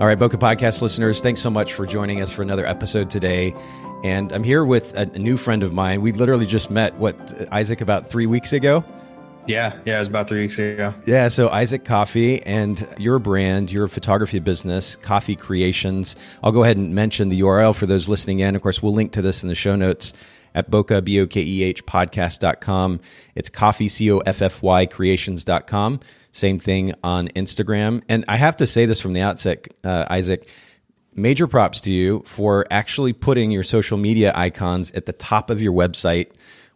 All right, Bokeh Podcast listeners, thanks so much for joining us for another episode today. And I'm here with a, new friend of mine. We literally just met, what, Isaac, about three weeks ago? Yeah, yeah, it was about three weeks ago. Yeah, so Isaac Coffy and your brand, your photography business, Coffy Creations. I'll go ahead and mention the URL for those listening in. Of course, we'll link to this in the show notes at Bokeh, B O K E H podcast.com. It's coffy, C O F F Y creations.com. Same thing on Instagram. And I have to say this from the outset, uh, Isaac. Major props to you for actually putting your social media icons at the top of your website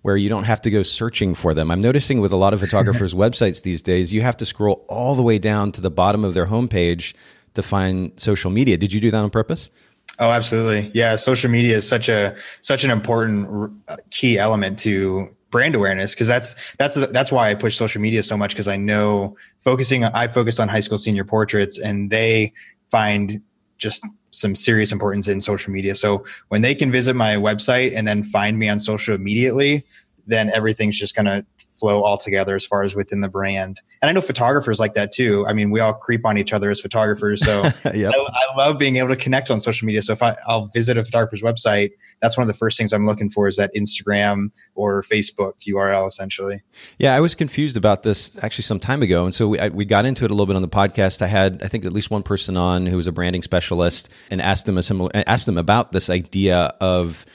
where you don't have to go searching for them. I'm noticing with a lot of photographers' websites these days, you have to scroll all the way down to the bottom of their homepage to find social media. Did you do that on purpose? Oh, absolutely. Yeah, social media is such a such an important key element to brand awareness because that's that's that's why I push social media so much because I know focusing I focus on high school senior portraits and they find just some serious importance in social media. So when they can visit my website and then find me on social immediately, then everything's just going to flow all together as far as within the brand. And I know photographers like that too. I mean, we all creep on each other as photographers. So yep. I, I, love being able to connect on social media. So if I, I'll visit a photographer's website, that's one of the first things I'm looking for is that Instagram or Facebook URL essentially. Yeah, I was confused about this actually some time ago. And so we, I, we got into it a little bit on the podcast. I had, I think, at least one person on who was a branding specialist and asked them a similar, asked them about this idea of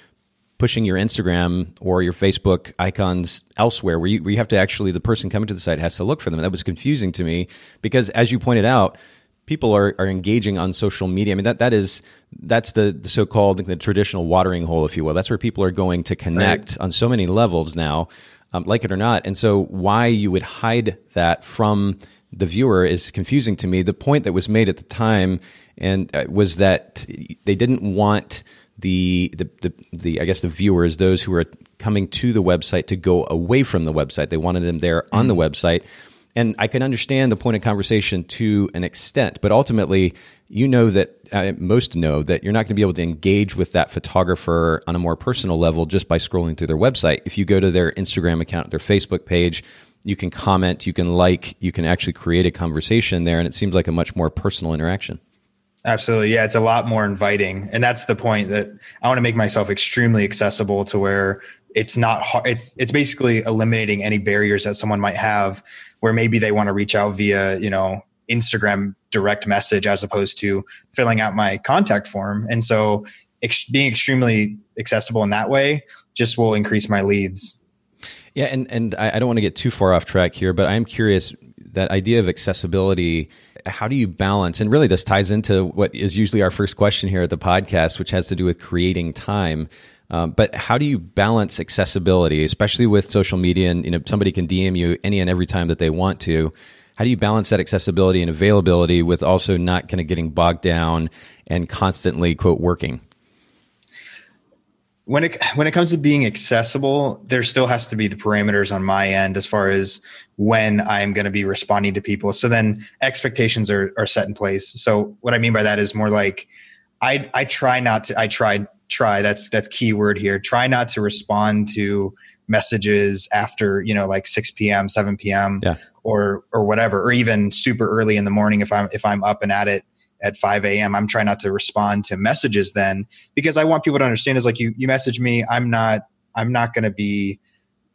pushing your Instagram or your Facebook icons elsewhere where you, where you have to actually, the person coming to the site has to look for them. That was confusing to me because as you pointed out, people are, are engaging on social media. I mean, that, that is, that's the, the so-called, the traditional watering hole, if you will. That's where people are going to connect right. on so many levels now, um, like it or not. And so why you would hide that from the viewer is confusing to me. The point that was made at the time and uh, was that they didn't want the, the, the, the, I guess the viewers, those who are coming to the website to go away from the website. They wanted them there on the mm. website. And I can understand the point of conversation to an extent, but ultimately, you know that uh, most know that you're not going to be able to engage with that photographer on a more personal level just by scrolling through their website. If you go to their Instagram account, their Facebook page, you can comment, you can like, you can actually create a conversation there, and it seems like a much more personal interaction. Absolutely. Yeah, it's a lot more inviting. And that's the point that I want to make myself extremely accessible to where it's not hard. It's it's basically eliminating any barriers that someone might have where maybe they want to reach out via, you know, Instagram direct message as opposed to filling out my contact form. And so ex- being extremely accessible in that way just will increase my leads. Yeah, and and I, I don't want to get too far off track here, but I'm curious that idea of accessibility how do you balance? And really this ties into what is usually our first question here at the podcast which has to do with creating time. Um, but how do you balance accessibility especially with social media and you know somebody can dm you any and every time that they want to? How do you balance that accessibility and availability with also not kind of getting bogged down and constantly quote working when it when it comes to being accessible, there still has to be the parameters on my end as far as when I'm going to be responding to people. So then expectations are are set in place. So what I mean by that is more like I I try not to I try try that's that's key word here. Try not to respond to messages after you know like 6 p.m 7 p.m yeah. or or whatever or even super early in the morning if i'm if i'm up and at it at 5 a.m. I'm trying not to respond to messages then because I want people to understand is like you you message me, I'm not I'm not going to be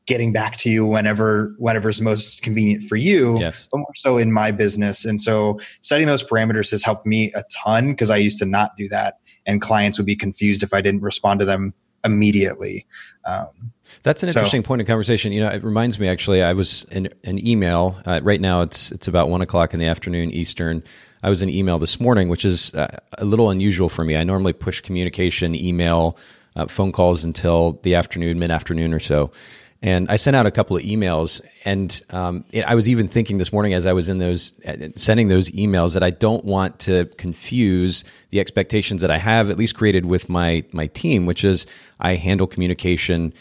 getting back to you whenever whenever's most convenient for you yes. but more so in my business and so setting those parameters has helped me a ton because i used to not do that and clients would be confused if i didn't respond to them immediately um, that's an interesting so, point of conversation. You know, it reminds me actually. I was in an email. Uh, right now, it's it's about one o'clock in the afternoon Eastern. I was in email this morning, which is uh, a little unusual for me. I normally push communication, email, uh, phone calls until the afternoon, mid afternoon or so. And I sent out a couple of emails, and um, it, I was even thinking this morning as I was in those uh, sending those emails that I don't want to confuse the expectations that I have at least created with my my team, which is I handle communication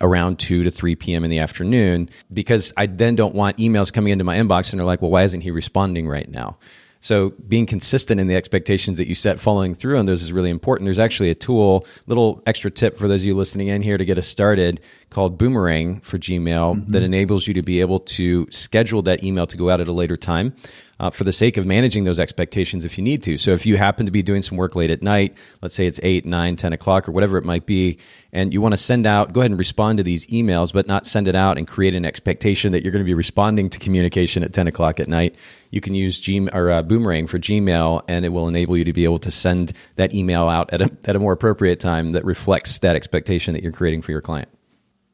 around 2 to 3 p.m. in the afternoon because I then don't want emails coming into my inbox and they're like, well, why isn't he responding right now? So being consistent in the expectations that you set, following through on those is really important. There's actually a tool, little extra tip for those of you listening in here to get us started called Boomerang for Gmail mm-hmm. that enables you to be able to schedule that email to go out at a later time uh, for the sake of managing those expectations if you need to. So if you happen to be doing some work late at night, let's say it's 8, 9, 10 o'clock or whatever it might be, and you want to send out, go ahead and respond to these emails, but not send it out and create an expectation that you're going to be responding to communication at 10 o'clock at night. You can use Gmail or uh, Boomerang for Gmail, and it will enable you to be able to send that email out at a, at a more appropriate time that reflects that expectation that you're creating for your client.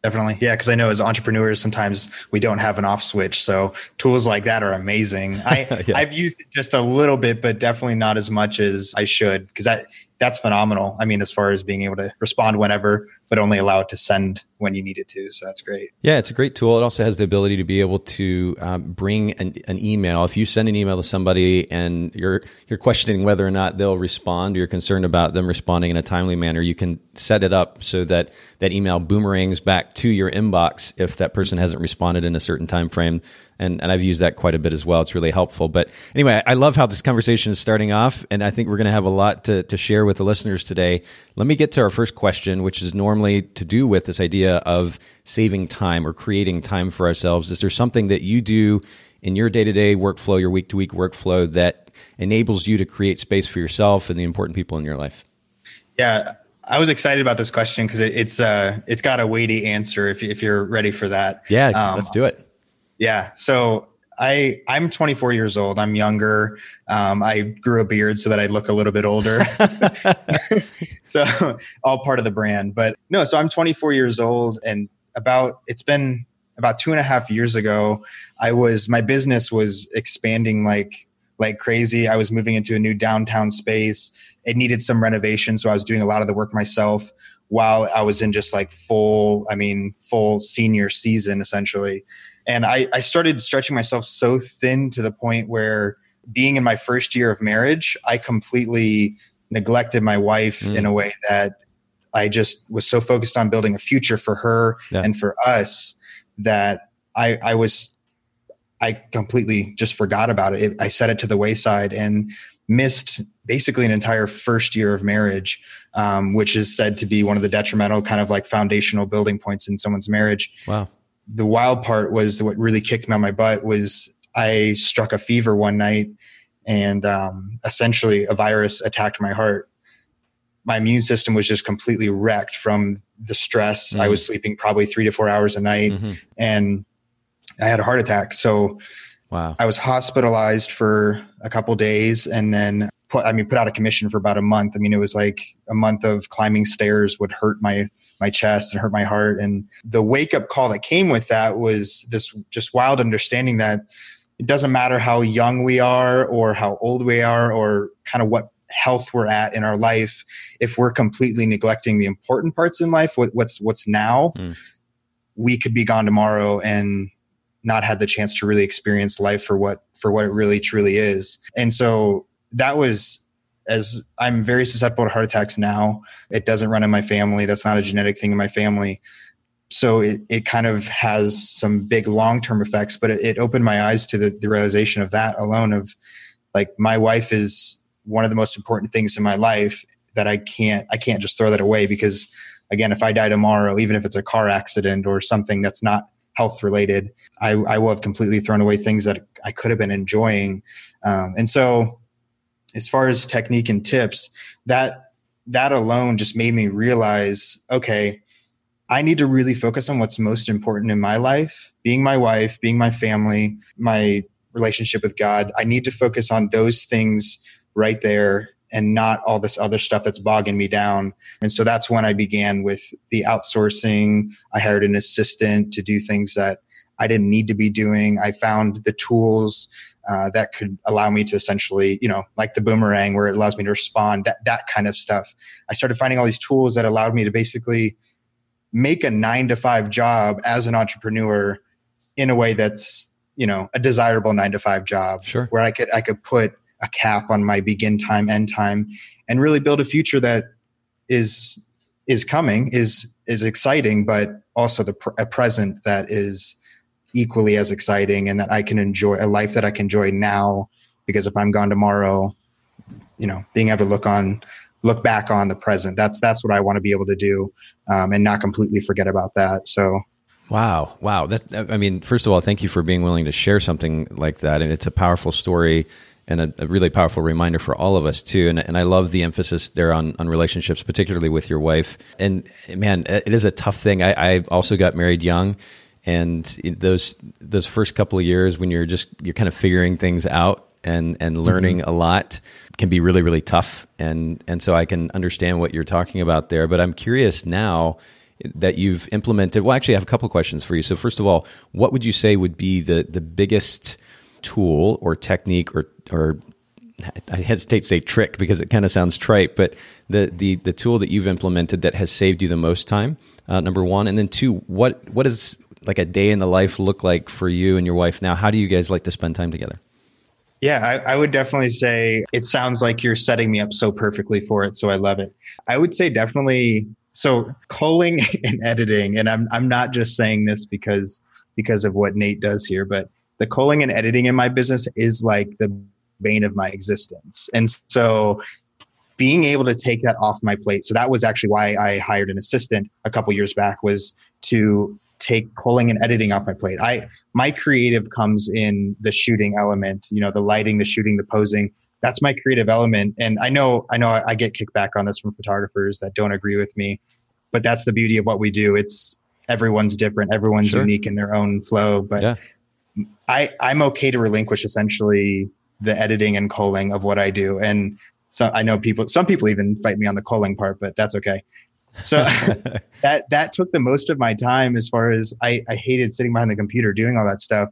Definitely. Yeah. Cause I know as entrepreneurs, sometimes we don't have an off switch. So tools like that are amazing. I, yeah. I've used it just a little bit, but definitely not as much as I should. Cause that, that's phenomenal. I mean, as far as being able to respond whenever, but only allow it to send when you need it to. So that's great. Yeah, it's a great tool. It also has the ability to be able to um, bring an, an, email. If you send an email to somebody and you're you're questioning whether or not they'll respond, or you're concerned about them responding in a timely manner, you can set it up so that that email boomerangs back to your inbox if that person hasn't responded in a certain time frame and and I've used that quite a bit as well. It's really helpful. But anyway, I love how this conversation is starting off, and I think we're going to have a lot to to share with the listeners today. Let me get to our first question, which is normally to do with this idea of saving time or creating time for ourselves. Is there something that you do in your day to day workflow, your week to week workflow that enables you to create space for yourself and the important people in your life? Yeah, I was excited about this question because it, it's uh it's got a weighty answer if if you're ready for that. Yeah, um, let's do it. Yeah. So I I'm 24 years old. I'm younger. Um, I grew a beard so that I look a little bit older. so all part of the brand. But no, so I'm 24 years old, and about it's been about two and a half years ago. I was my business was expanding like like crazy. I was moving into a new downtown space. It needed some renovation, so I was doing a lot of the work myself while I was in just like full, I mean, full senior season essentially. And I, I started stretching myself so thin to the point where being in my first year of marriage, I completely neglected my wife mm. in a way that I just was so focused on building a future for her yeah. and for us that I, I was, I completely just forgot about it. it. I set it to the wayside and missed basically an entire first year of marriage, um, which is said to be one of the detrimental kind of like foundational building points in someone's marriage. Wow the wild part was what really kicked me on my butt was I struck a fever one night and um, essentially a virus attacked my heart. My immune system was just completely wrecked from the stress. Mm-hmm. I was sleeping probably three to four hours a night mm-hmm. and I had a heart attack. So wow. I was hospitalized for a couple days and then put, I mean, put out a commission for about a month. I mean, it was like a month of climbing stairs would hurt my my chest and hurt my heart. And the wake up call that came with that was this just wild understanding that it doesn't matter how young we are or how old we are or kind of what health we're at in our life if we're completely neglecting the important parts in life what's what's now mm. we could be gone tomorrow and not had the chance to really experience life for what for what it really truly is and so that was as I'm very susceptible to heart attacks now. It doesn't run in my family. That's not a genetic thing in my family. So it, it kind of has some big long term effects, but it, it, opened my eyes to the, the realization of that alone of like my wife is one of the most important things in my life that I can't I can't just throw that away because again if I die tomorrow, even if it's a car accident or something that's not health related, I, I will have completely thrown away things that I could have been enjoying. Um, and so as far as technique and tips, that that alone just made me realize, okay, I need to really focus on what's most important in my life, being my wife, being my family, my relationship with God. I need to focus on those things right there and not all this other stuff that's bogging me down. And so that's when I began with the outsourcing. I hired an assistant to do things that I didn't need to be doing. I found the tools uh, that could allow me to essentially, you know, like the boomerang where it allows me to respond, that, that kind of stuff. I started finding all these tools that allowed me to basically make a nine to five job as an entrepreneur in a way that's you know a desirable nine to five job sure. where i could i could put a cap on my begin time end time and really build a future that is is coming is is exciting but also the a present that is equally as exciting and that i can enjoy a life that i can enjoy now because if i'm gone tomorrow you know being able to look on look back on the present that's that's what i want to be able to do um, and not completely forget about that so wow wow that's i mean first of all thank you for being willing to share something like that and it's a powerful story and a, a, really powerful reminder for all of us too. And, and I love the emphasis there on, on relationships, particularly with your wife. And man, it is a tough thing. I, I also got married young, and those those first couple of years when you're just you're kind of figuring things out and and learning mm-hmm. a lot can be really really tough. And and so I can understand what you're talking about there. But I'm curious now that you've implemented. Well, actually, I have a couple questions for you. So first of all, what would you say would be the the biggest tool or technique or or I hesitate to say trick because it kind of sounds trite, but the the the tool that you've implemented that has saved you the most time, uh, number one, and then two, what what does like a day in the life look like for you and your wife now? How do you guys like to spend time together? Yeah, I, I, would definitely say it sounds like you're setting me up so perfectly for it. So I love it. I would say definitely so culling and editing, and I'm I'm not just saying this because because of what Nate does here, but the culling and editing in my business is like the bane of my existence. And so being able to take that off my plate. So that was actually why I hired an assistant a couple years back was to take culling and editing off my plate. I my creative comes in the shooting element, you know, the lighting, the shooting, the posing. That's my creative element. And I know I know I get kickback on this from photographers that don't agree with me, but that's the beauty of what we do. It's everyone's different, everyone's sure. unique in their own flow, but yeah. I I'm okay to relinquish essentially the editing and culling of what I do. And so I know people, some people even fight me on the culling part, but that's okay. So that that took the most of my time as far as I, I hated sitting behind the computer doing all that stuff.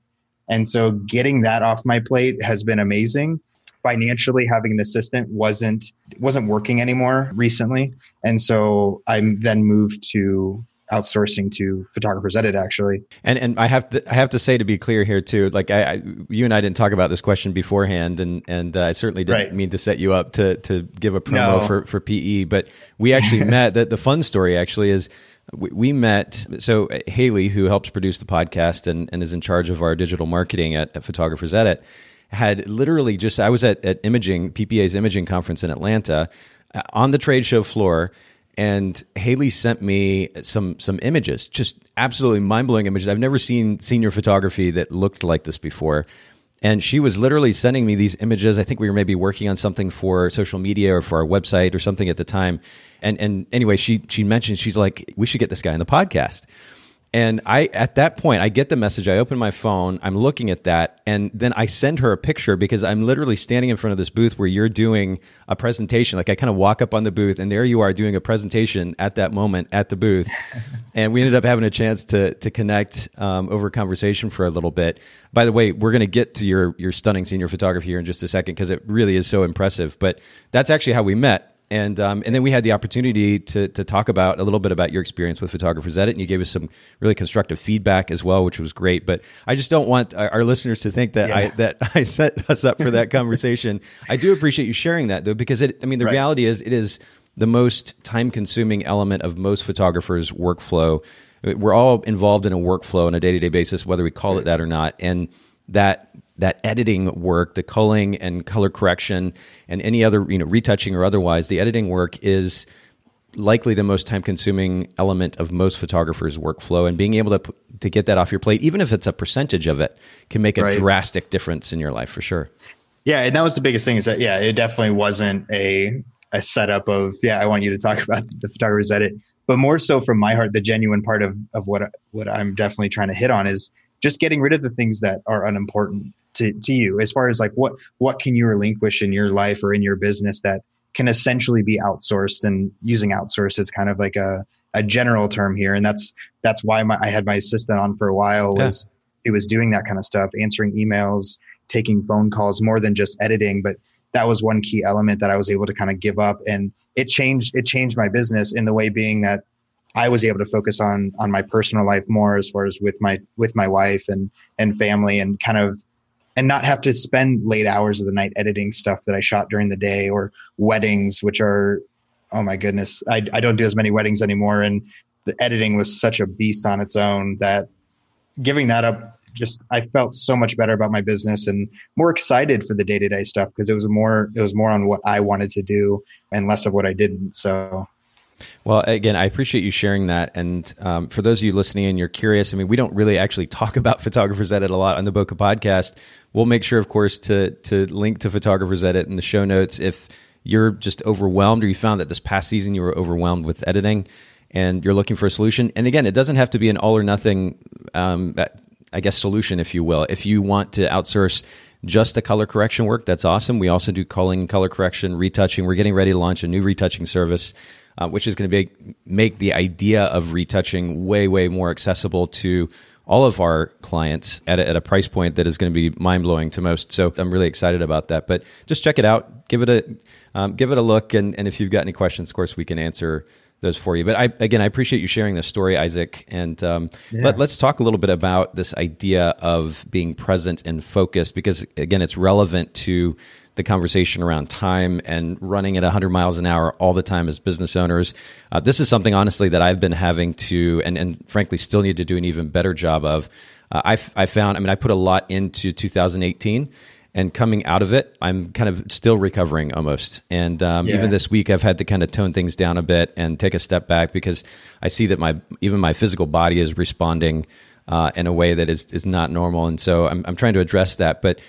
And so getting that off my plate has been amazing. Financially, having an assistant wasn't wasn't working anymore recently, and so I then moved to outsourcing to photographers edit actually and and i have to i have to say to be clear here too like i, I you and i didn't talk about this question beforehand and and uh, i certainly didn't right. mean to set you up to to give a promo no. for for pe but we actually met that the fun story actually is we, we met so haley who helps produce the podcast and, and is in charge of our digital marketing at, at photographers edit had literally just i was at, at imaging ppa's imaging conference in atlanta uh, on the trade show floor and Haley sent me some some images, just absolutely mind blowing images. I've never seen senior photography that looked like this before. And she was literally sending me these images. I think we were maybe working on something for social media or for our website or something at the time. And and anyway, she she mentioned she's like, we should get this guy in the podcast. And I, at that point, I get the message. I open my phone. I'm looking at that, and then I send her a picture because I'm literally standing in front of this booth where you're doing a presentation. Like I kind of walk up on the booth, and there you are doing a presentation at that moment at the booth. and we ended up having a chance to to connect um, over conversation for a little bit. By the way, we're going to get to your your stunning senior photography here in just a second because it really is so impressive. But that's actually how we met and um, and then we had the opportunity to to talk about a little bit about your experience with Photographers Edit, and you gave us some really constructive feedback as well, which was great. But I just don't want our, our listeners to think that yeah. I that I set us up for that conversation. I do appreciate you sharing that though, because it. I mean, the right. reality is it is the most time consuming element of most photographers' workflow. We're all involved in a workflow on a day to day basis, whether we call it that or not, and that that editing work, the culling and color correction, and any other you know retouching or otherwise, the editing work is likely the most time consuming element of most photographers' workflow. And being able to to get that off your plate, even if it's a percentage of it, can make a right. drastic difference in your life for sure. Yeah, and that was the biggest thing is that yeah, it definitely wasn't a a setup of yeah, I want you to talk about the photographer's edit, but more so from my heart, the genuine part of of what what I'm definitely trying to hit on is just getting rid of the things that are unimportant to, to you as far as like what what can you relinquish in your life or in your business that can essentially be outsourced? And using outsource is kind of like a, a general term here. And that's that's why my, i had my assistant on for a while was yeah. he was doing that kind of stuff answering emails taking phone calls more than just editing. But that was one key element that i was able to kind of give up. And it changed it changed my business in the way being that I was able to focus on on my personal life more as far as with my with my wife and and family and kind of and not have to spend late hours of the night editing stuff that I shot during the day or weddings, which are oh my goodness, I, I don't do as many weddings anymore. And the editing was such a beast on its own that giving that up just I felt so much better about my business and more excited for the day to day stuff because it was more it was more on what I wanted to do and less of what I didn't. So well, again, I appreciate you sharing that. And um, for those of you listening and you're curious, I mean, we don't really actually talk about Photographers Edit a lot on the Bokeh podcast. We'll make sure, of course, to to link to Photographers Edit in the show notes if you're just overwhelmed or you found that this past season you were overwhelmed with editing and you're looking for a solution. And again, it doesn't have to be an all or nothing um, I guess, solution, if you will. If you want to outsource just the color correction work, that's awesome. We also do culling, color correction, retouching. We're getting ready to launch a new retouching service, uh, which is going to be make the idea of retouching way, way more accessible to all of our clients at a, at a price point that is going to be mind blowing to most. So I'm really excited about that. But just check it out, give it a um, give it a look, and, and if you've got any questions, of course, we can answer those for you. But I, again, I appreciate you sharing this story, Isaac. And um, yeah. let, us talk a little bit about this idea of being present and focused, because again, it's relevant to the conversation around time and running at 100 miles an hour all the time as business owners. Uh, this is something, honestly, that I've been having to, and, and frankly, still need to do an even better job of. Uh, I, I found, I mean, I put a lot into 2018 and coming out of it, I'm kind of still recovering almost. And um, yeah. even this week, I've had to kind of tone things down a bit and take a step back because I see that my even my physical body is responding uh, in a way that is is not normal. And so I'm I'm trying to address that. But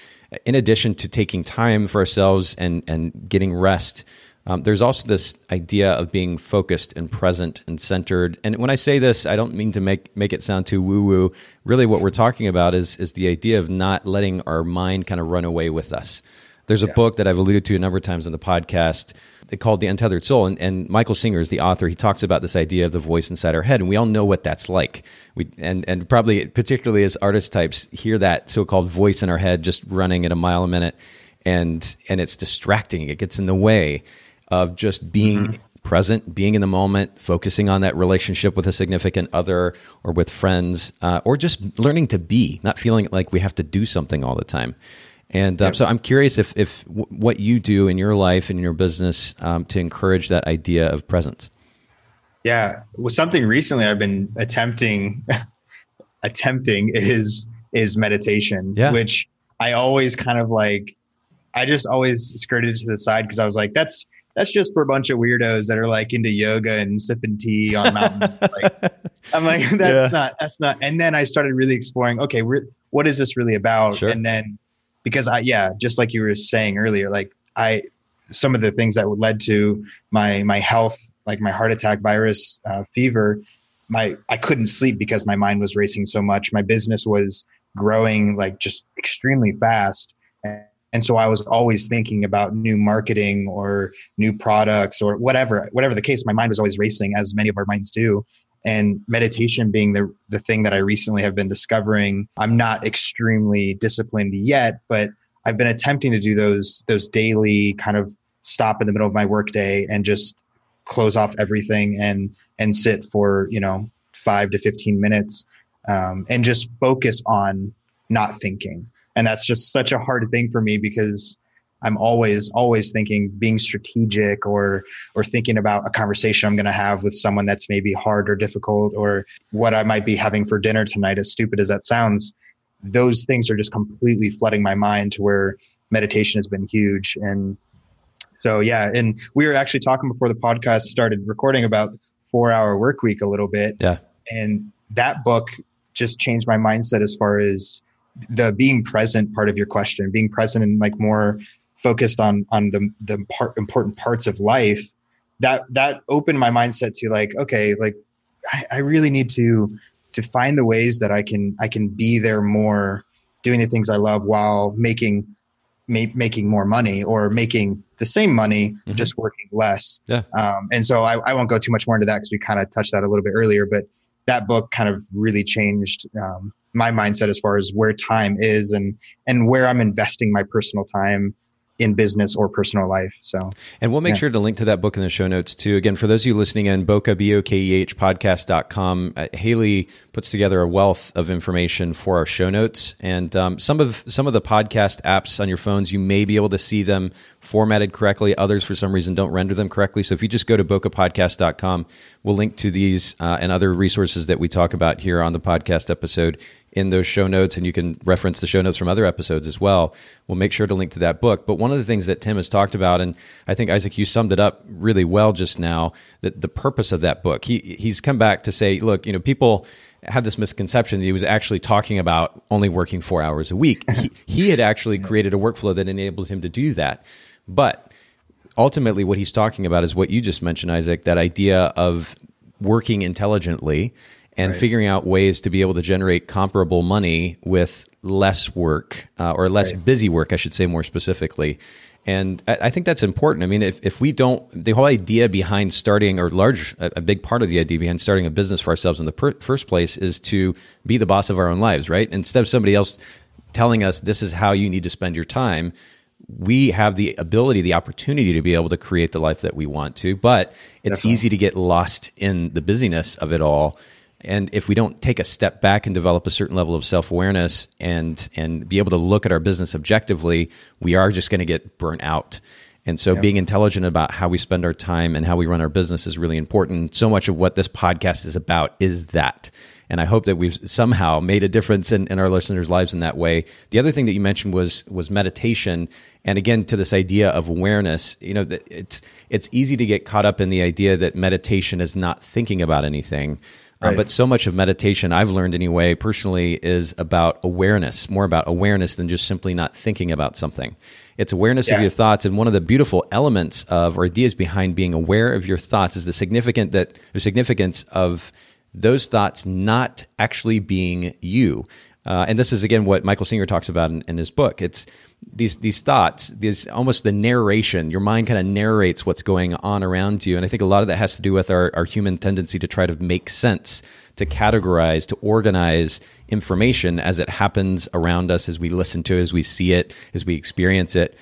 in addition to taking time for ourselves and and getting rest, um, there's also this idea of being focused and present and centered. And when I say this, I don't mean to make make it sound too woo woo. Really, what we're talking about is is the idea of not letting our mind kind of run away with us. There's a yeah. book that I've alluded to a number of times in the podcast called The Untethered Soul. And, and, Michael Singer is the author. He talks about this idea of the voice inside our head. And we all know what that's like. We, and, and probably, particularly as artist types, hear that so called voice in our head just running at a mile a minute. And, and it's distracting. It gets in the way of just being mm-hmm. present, being in the moment, focusing on that relationship with a significant other or with friends, uh, or just learning to be, not feeling like we have to do something all the time. And um, yep. so I'm curious if, if w- what you do in your life and in your business um, to encourage that idea of presence. Yeah, well, something recently I've been attempting attempting is is meditation, yeah. which I always kind of like. I just always skirted to the side because I was like, that's that's just for a bunch of weirdos that are like into yoga and sipping tea on mountains. like, I'm like, that's yeah. not, that's not. And then I started really exploring, okay, what is this really about? Sure. And then because I, yeah, just like you were saying earlier, like I, some of the things that led to my, my health, like my heart attack virus, uh, fever, my, I couldn't sleep because my mind was racing so much. My business was growing like just extremely fast. And, and so I was always thinking about new marketing or new products or whatever, whatever the case. My mind was always racing, as many of our minds do. And meditation being the the thing that I recently have been discovering. I'm not extremely disciplined yet, but I've been attempting to do those those daily kind of stop in the middle of my workday and just close off everything and and sit for you know five to 15 minutes um, and just focus on not thinking and that's just such a hard thing for me because I'm always always thinking being strategic or or thinking about a conversation I'm going to have with someone that's maybe hard or difficult or what I might be having for dinner tonight as stupid as that sounds those things are just completely flooding my mind to where meditation has been huge. And so yeah and we were actually talking before the podcast started recording about 4 hour work week a little bit. Yeah. And that book just changed my mindset as far as the being present part of your question, being present and like more focused on on the the part, important parts of life, that that opened my mindset to like, okay, like I, I really need to to find the ways that I can I can be there more, doing the things I love while making ma- making more money or making the same money, mm-hmm. just working less. Yeah. Um, and so I, I won't go too much more into that because we kind of touched that a little bit earlier, but that book kind of really changed um, my mindset as far as where time is and and where I'm investing my personal time in business or personal life. So, and we'll make yeah. sure to link to that book in the show notes too. Again, for those of you listening in, Bokeh, B O K E H podcast.com, uh, Haley puts together a wealth of information for our show notes. And um, some of some of the podcast apps on your phones, you may be able to see them formatted correctly. Others, for some reason, don't render them correctly. So if you just go to bokehpodcast.com, we'll link to these uh, and other resources that we talk about here on the podcast episode in those show notes, and you can reference the show notes from other episodes as well. We'll make sure to link to that book. But one of the things that Tim has talked about, and I think Isaac, you summed it up really well just now, that the purpose of that book. He he's come back to say, look, you know, people have this misconception that he was actually talking about only working four hours a week. he, he had actually created a workflow that enabled him to do that. But ultimately, what he's talking about is what you just mentioned, Isaac, that idea of working intelligently and right. figuring out ways to be able to generate comparable money with less work uh, or less right. busy work, I should say more specifically. And I, I think that's important. I mean, if, if we don't, the whole idea behind starting, or large, a, a big part of the idea behind starting a business for ourselves in the per- first place is to be the boss of our own lives, right? Instead of somebody else telling us this is how you need to spend your time, we have the ability, the opportunity to be able to create the life that we want to. But it's Definitely. easy to get lost in the busyness of it all and if we don't take a step back and develop a certain level of self awareness and and be able to look at our business objectively, we are just going to get burnt out. And so, being intelligent about how we spend our time and how we run our business is really important. So much of what this podcast is about is that. And I hope that we've somehow made a difference in, in our listeners' lives in that way. The other thing that you mentioned was was meditation, and again to this idea of awareness. You know, it's it's easy to get caught up in the idea that meditation is not thinking about anything. Uh, right. Uh, but so much of meditation, I've learned anyway, personally, is about awareness, more about awareness than just simply not thinking about something. It's awareness yeah. of your thoughts. And one of the beautiful elements of or ideas behind being aware of your thoughts is the significant that the significance of those thoughts not actually being you. Uh, and this is again what Michael Singer talks about in, in, his book. It's these these thoughts, these almost the narration. Your mind kind of narrates what's going on around you, and I think a lot of that has to do with our, our human tendency to try to make sense, to categorize, to organize information as it happens around us, as we listen to, it, as we see it, as we experience it.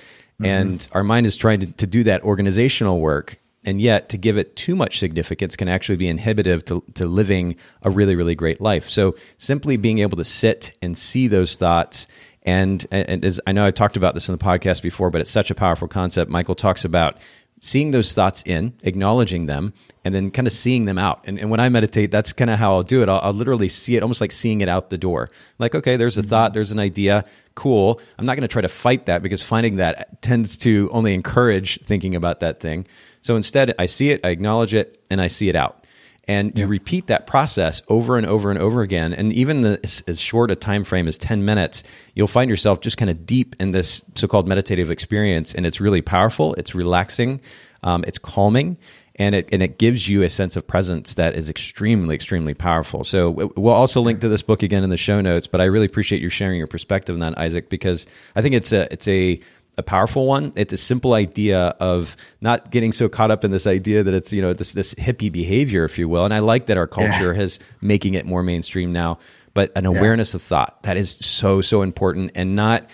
Mm-hmm. And our mind is trying to, to do that organizational work and yet to give it too much significance can actually be inhibitive to, to living a really really great life. So simply being able to sit and see those thoughts and, and as i know I've talked about this in the podcast before but it's such a powerful concept. Michael talks about seeing those thoughts in, acknowledging them, and then kind of seeing them out. And, and when I meditate, that's kind of how I'll do it. I'll, I'll, literally see it almost like seeing it out the door. Like, okay, there's a mm-hmm. thought, there's an idea, cool. I'm not going to try to fight that because finding that tends to only encourage thinking about that thing. So instead, I see it, I acknowledge it, and I see it out. And you repeat that process over and over and over again. And even the, as, as short a time frame as 10 minutes, you'll find yourself just kind of deep in this so called meditative experience. And it's really powerful, it's relaxing, um, it's calming. And it, and it gives you a sense of presence that is extremely, extremely powerful. So we'll also link to this book again in the show notes. But I really appreciate you sharing your perspective on that, Isaac, because I think it's a it's a a powerful one. It's a simple idea of not getting so caught up in this idea that it's you know this this hippie behavior, if you will. And I like that our culture yeah. has making it more mainstream now. But an awareness yeah. of thought that is so so important, and not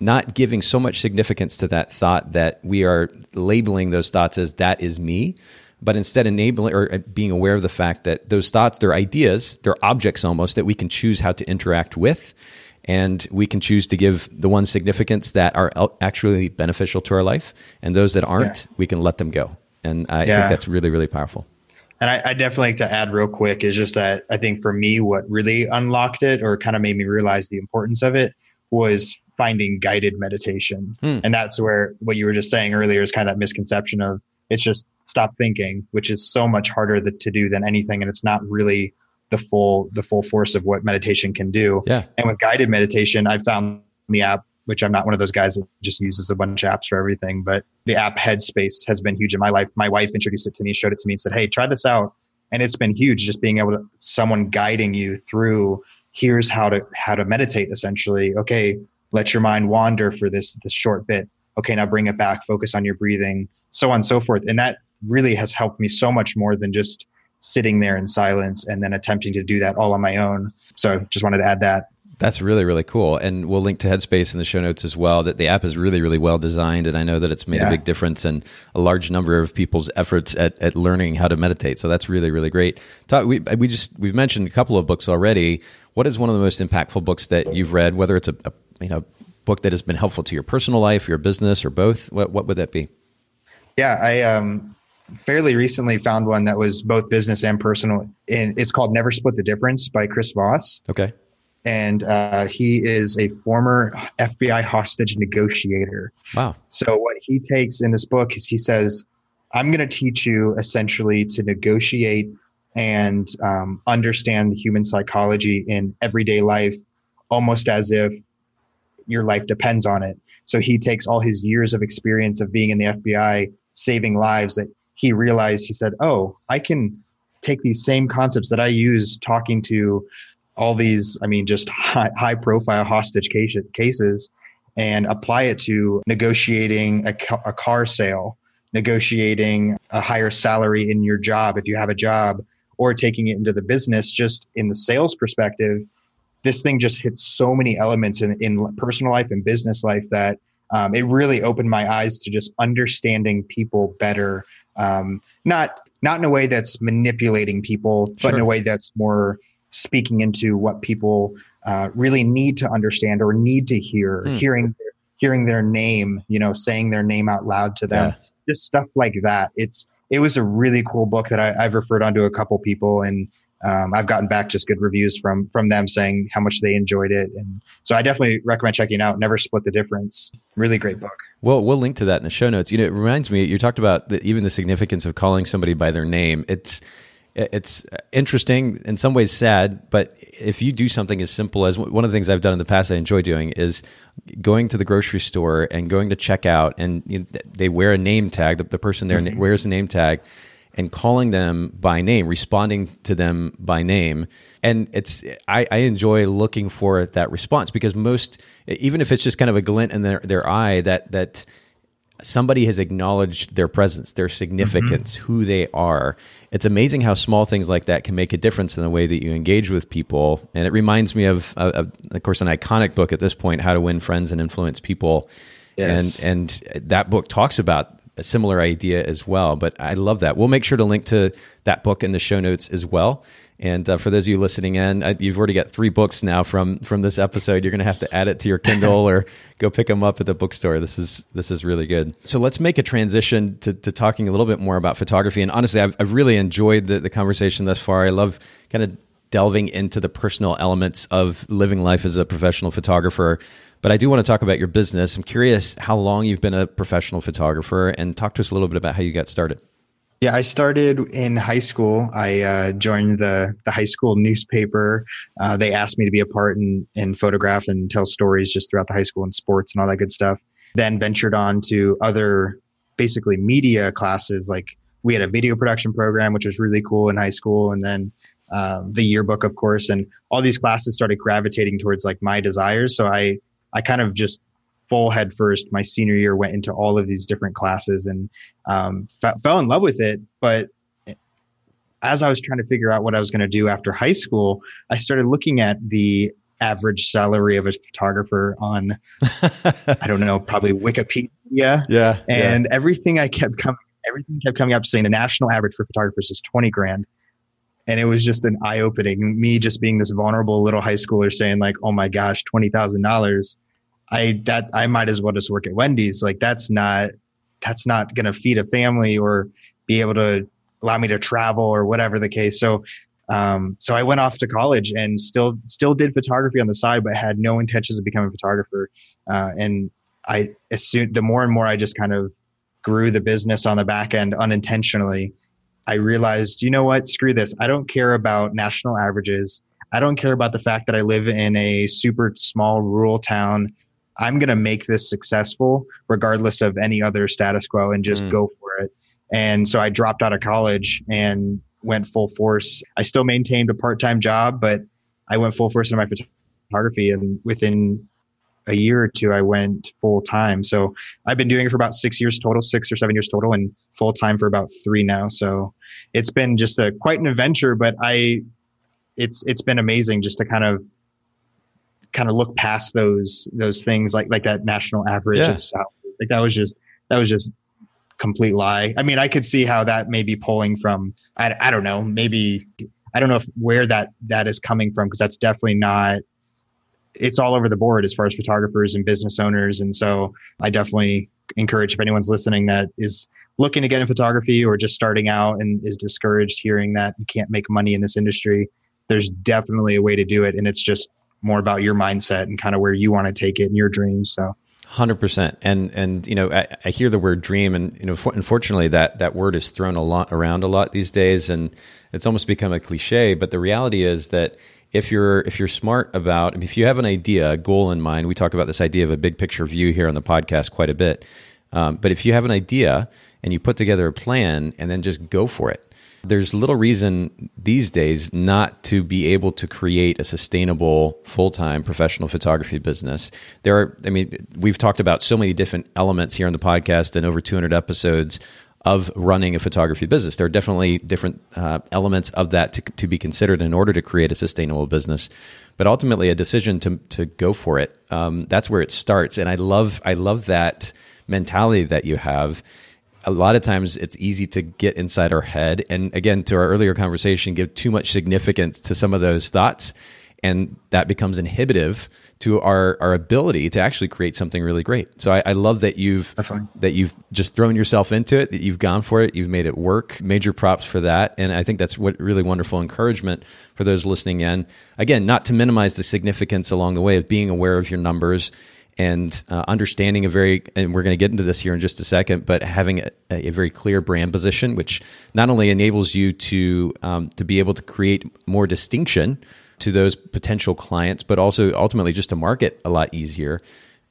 not giving so much significance to that thought that we are labeling those thoughts as that is me but instead enabling or uh, being aware of the fact that those thoughts they're ideas they're objects almost that we can choose how to interact with and we can choose to give the ones significance that are actually beneficial to our life and those that aren't yeah. we can let them go and i yeah. think that's really really powerful and I, I, definitely like to add real quick is just that i think for me what really unlocked it or kind of made me realize the importance of it was finding guided meditation hmm. and that's where what you were just saying earlier is kind of that misconception of it's just stop thinking which is so much harder to do than anything and it's not really the full the full force of what meditation can do. Yeah. And with guided meditation, I found the app, which I'm not one of those guys that just uses a bunch of apps for everything, but the app Headspace has been huge in my life. My wife introduced it to me, showed it to me, and said, "Hey, try this out." And it's been huge, just being able to someone guiding you through. Here's how to how to meditate. Essentially, okay, let your mind wander for this this short bit. Okay, now bring it back. Focus on your breathing, so on and so forth. And that really has helped me so much more than just sitting there in silence and then attempting to do that all on my own. So just wanted to add that. That's really, really cool. And we'll link to Headspace in the show notes as well. That the app is really, really well designed. And I know that it's made yeah. a big difference in a large number of people's efforts at, at learning how to meditate. So that's really, really great. Talk, we, we just, we've mentioned a couple of books already. What is one of the most impactful books that you've read, whether it's a, a you know, book that has been helpful to your personal life, your business, or both? What, what would that be? Yeah, I, um, fairly recently found one that was both business and personal and it's called never split the difference by chris voss okay and uh, he is a former FBI hostage negotiator. Wow. So, what he takes in this book is he says, I'm going to teach you essentially to negotiate and um, understand the human psychology in everyday life, almost as if your life depends on it. So, he takes all his years of experience of being in the FBI, saving lives, that he realized, he said, Oh, I can take these same concepts that I use talking to all these, I mean, just high, high profile hostage case, cases and apply it to negotiating a, a car sale, negotiating a higher salary in your job if you have a job, or taking it into the business just in the sales perspective. This thing just hits so many elements in, in personal life and business life that um, it really opened my eyes to just understanding people better. Um, not not in a way that's manipulating people, but in a way that's more speaking into what people uh, really need to understand or need to hear, hmm. hearing hearing their name, you know, saying their name out loud to them, yeah. just stuff like that. It's it was a really cool book that I, have referred on to a couple people, and um, I've gotten back just good reviews from from them saying how much they enjoyed it, and so I definitely recommend checking out. Never split the difference. Really great book. Well, we'll link to that in the show notes. You know, it reminds me. You talked about the, even the significance of calling somebody by their name. It's it's interesting in some ways sad but if you do something as simple as one of the things i've done in the past i enjoy doing is going to the grocery store and going to check out and you know, they wear a name tag the, the person there mm-hmm. wears a name tag and calling them by name responding to them by name and it's I, I enjoy looking for that response because most even if it's just kind of a glint in their, their eye that that somebody has acknowledged their presence, their significance, mm-hmm. who they are. It's amazing how small things like that can make a difference in the way that you engage with people. And it reminds me of, of, of course, an iconic book at this point, How to Win Friends and Influence People. Yes. And and that book talks about a similar idea as well. But I love that. We'll make sure to link to that book in the show notes as well. And uh, for those of you listening in, uh, you've already got three books now from from this episode. You're going to have to add it to your Kindle or go pick them up at the bookstore. This is this is really good. So let's make a transition to, to talking a little bit more about photography. And honestly, I've, I've really enjoyed the, the conversation thus far. I love kind of delving into the personal elements of living life as a professional photographer. But I do want to talk about your business. I'm curious how long you've been a professional photographer, and talk to us a little bit about how you got started. Yeah, I started in high school. I uh, joined the the high school newspaper. Uh, they asked me to be a part and, photograph and tell stories just throughout the high school and sports and all that good stuff. Then ventured on to other basically media classes. Like we had a video production program, which was really cool in high school, and then um, the yearbook, of course, and all these classes started gravitating towards like my desires. So I I kind of just full head first my senior year went into all of these different classes and um, f- fell in love with it. But as i was trying to figure out what i was going to do after high school i started looking at the average salary of a photographer on i don't know probably wikipedia. Yeah and yeah. everything i kept coming everything kept coming up saying the national average for photographers is 20 grand. And it was just an eye opening me just being this vulnerable little high schooler saying like oh my gosh $20000 I that I might as well just work at Wendy's. Like that's not that's not going to feed a family or be able to allow me to travel or whatever the case. So um, so I went off to college and still still did photography on the side, but had no intentions of becoming a photographer. Uh, and I assumed the more and more I just kind of grew the business on the back end unintentionally. I realized, you know what? Screw this. I don't care about national averages. I don't care about the fact that I live in a super small rural town I'm going to make this successful regardless of any other status quo and just mm. go for it. And so I dropped out of college and went full force. I still maintained a part time job, but I went full force into my photography. And within a year or two, I went full time. So I've been doing it for about six years total, six or seven years total, and full time for about three now. So it's been just a quite an adventure, but I, it's it's been amazing just to kind of kind of look past those those things like like that national average Yeah. of salary. Like that was just that was just complete lie. I mean, I could see how that may be pulling from I, I don't know, maybe I don't know if where that that is coming from because that's definitely not it's all over the board as far as photographers and business owners and so I definitely encourage if anyone's listening that is looking to get in photography or just starting out and is discouraged hearing that you can't make money in this industry there's definitely a way to do it and it's just more about your mindset and kind of where you want to take it and your dreams so Hundred percent, and and you know I, I hear the word dream, and you know for, unfortunately that that word is thrown a lot around a lot these days, and it's almost become a cliche. But the reality is that if you're if you're smart about if you have an idea, a goal in mind, we talk about this idea of a big picture view here on the podcast quite a bit. Um, but if you have an idea and you put together a plan and then just go for it, there's little reason these days not to be able to create a sustainable full-time professional photography business. There are I mean we've talked about so many different elements here on the podcast and over 200 episodes of running a photography business. There are definitely different uh, elements of that to, to be considered in order to create a sustainable business. But ultimately, a decision to to go for it. Um, that's where it starts, and I love I love that mentality that you have a lot of times it's easy to get inside our head. And again to our earlier conversation give too much significance to some of those thoughts and that becomes inhibitive to our our ability to actually create something really great. So i, I love that you've that you've just thrown yourself into it that you've gone for it you've made it work major props for that. And i think that's what really wonderful encouragement for those listening in. Again not to minimize the significance along the way of being aware of your numbers and uh, understanding a very and we're going to get into this here in just a second but having a, a very clear brand position which not only enables you to um, to be able to create more distinction to those potential clients but also ultimately just to market a lot easier.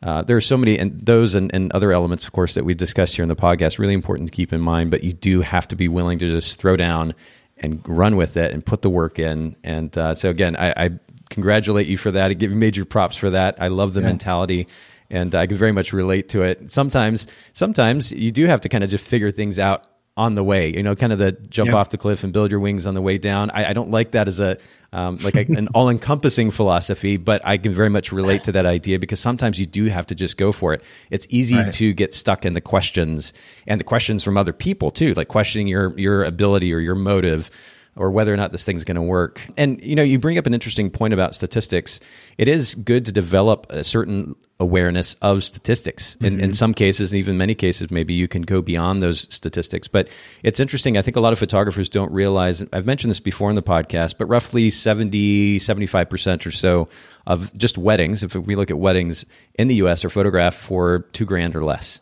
Uh, there are so many and those and, and other elements of course that we've discussed here in the podcast really important to keep in mind but you do have to be willing to just throw down and run with it and put the work in. And uh, so again I, I congratulate you for that. I give you major props for that. I love the Yeah. mentality and I can very much relate to it. Sometimes, sometimes you do have to kind of just figure things out on the way, you know, kind of the jump Yeah. off the cliff and build your wings on the way down. I, I don't like that as a, um, like a, an all encompassing philosophy, but I can very much relate to that idea because sometimes you do have to just go for it. It's easy Right. to get stuck in the questions and the questions from other people too, like questioning your, your ability or your motive or whether or not this thing's going to work. And you know, you bring up an interesting point about statistics. It is good to develop a certain awareness of statistics. In, in mm-hmm. some cases, and even many cases, maybe you can go beyond those statistics. But it's interesting. I think a lot of photographers don't realize, I've mentioned this before in the podcast, but roughly 70, 75% or so of just weddings, if we look at weddings in the US, are photographed for two grand or less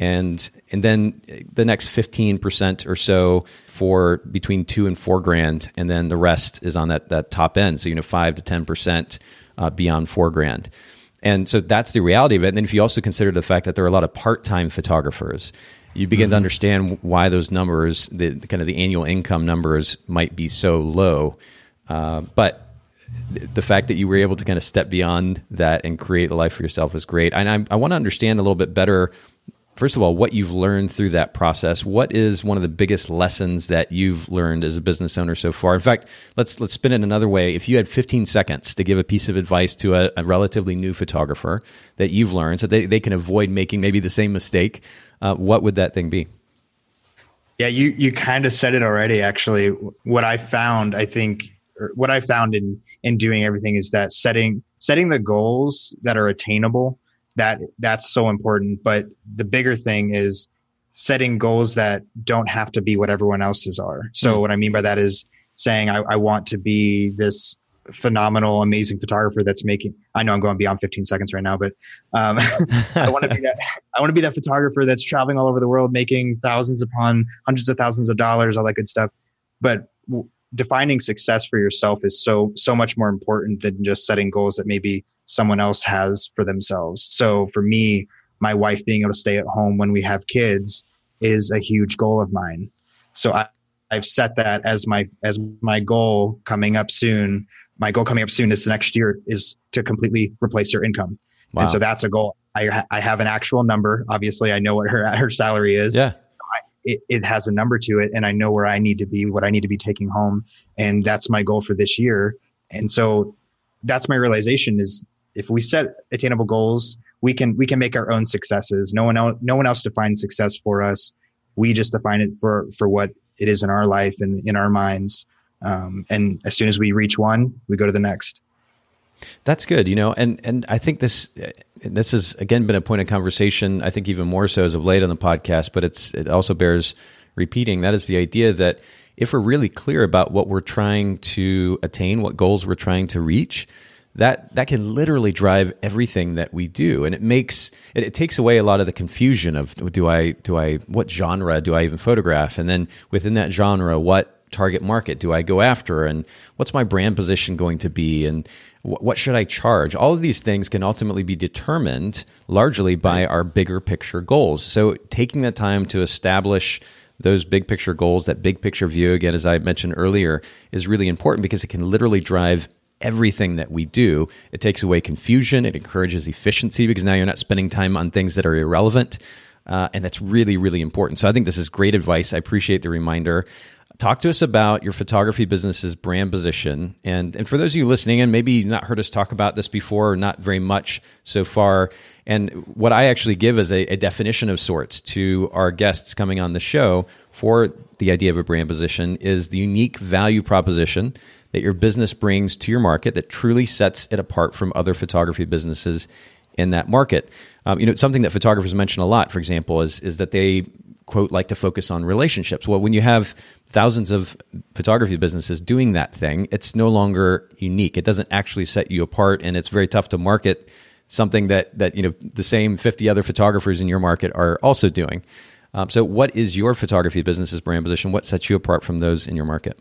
and and then the next 15% or so for between 2 and 4 grand and then the rest is on that that top end. So you know 5 to 10% uh, beyond 4 grand. And so that's the reality of it. And then if you also consider the fact that there are a lot of part-time photographers you begin to understand why those numbers the kind of the annual income numbers might be so low. Uh, but the fact that you were able to kind of step beyond that and create a life for yourself is great. And I, I want to understand a little bit better, first of all, what you've learned through that process. What is one of the biggest lessons that you've learned as a business owner so far? In fact, let's let's spin it another way. If you had 15 seconds to give a piece of advice to a, a relatively new photographer that you've learned, so they, they can avoid making maybe the same mistake, uh, what would that thing be? Yeah, you you kind of said it already. Actually, what I found, I think, what I found in in doing everything is that setting setting the goals that are attainable. That that's so important. But the bigger thing is setting goals that don't have to be what everyone else's are. So Mm. what I mean by that is saying I, I want to be this phenomenal, amazing photographer that's making. I know I'm going beyond 15 seconds right now, but um, I want to be that. I want to be that photographer that's traveling all over the world, making thousands upon hundreds of thousands of dollars, all that good stuff. But w- defining success for yourself is so so much more important than just setting goals that maybe someone else has for themselves. So for me, my wife being able to stay at home when we have kids is a huge goal of mine. So I, I've set that as my as my goal coming up soon. My goal coming up soon this next year is to completely replace her income. Wow. And so that's a goal. I, I have an actual number. Obviously, I know what her her salary is. yeah. It, it has a number to it, and I know where I need to be, what I need to be taking home, and that's my goal for this year. And so, that's my realization is if we set attainable goals, we can we can make our own successes. No one else, no one else defines success for us. We just define it for for what it is in our life and in our minds. Um, and as soon as we reach one, we go to the next. That's good, you know, and and I think this this has again been a point of conversation. I think even more so as of late on the podcast, but it's it also bears repeating. That is the idea that if we're really clear about what we're trying to attain, what goals we're trying to reach, that that can literally drive everything that we do. And it makes it, it, takes away a lot of the confusion of do i do i what genre do i even photograph? And then within that genre what target market do i go after? And what's my brand position going to be? And wh- what should i charge? All of these things can ultimately be determined largely by our bigger picture goals. So taking the time to establish those big picture goals, that big picture view, again, as I mentioned earlier, is really important because it can literally drive everything that we do. It takes away confusion, it encourages efficiency because now you're not spending time on things that are irrelevant. Uh, and that's really, really important. So I think this is great advice. I appreciate the reminder. Talk to us about your photography business's brand position. And, and for those of you listening, and maybe you've not heard us talk about this before or not very much so far, and what I actually give as a, a definition of sorts to our guests coming on the show for the idea of a brand position is the unique value proposition that your business brings to your market that truly sets it apart from other photography businesses in that market. Um, you know, something that photographers mention a lot, for example, is is that they quote like to focus on relationships. Well, when you have thousands of photography businesses doing that thing, it's no longer unique. It doesn't actually set you apart, and it's very tough to market something that that you know the same 50 other photographers in your market are also doing. Um, so, what is your photography business's brand position? What sets you apart from those in your market?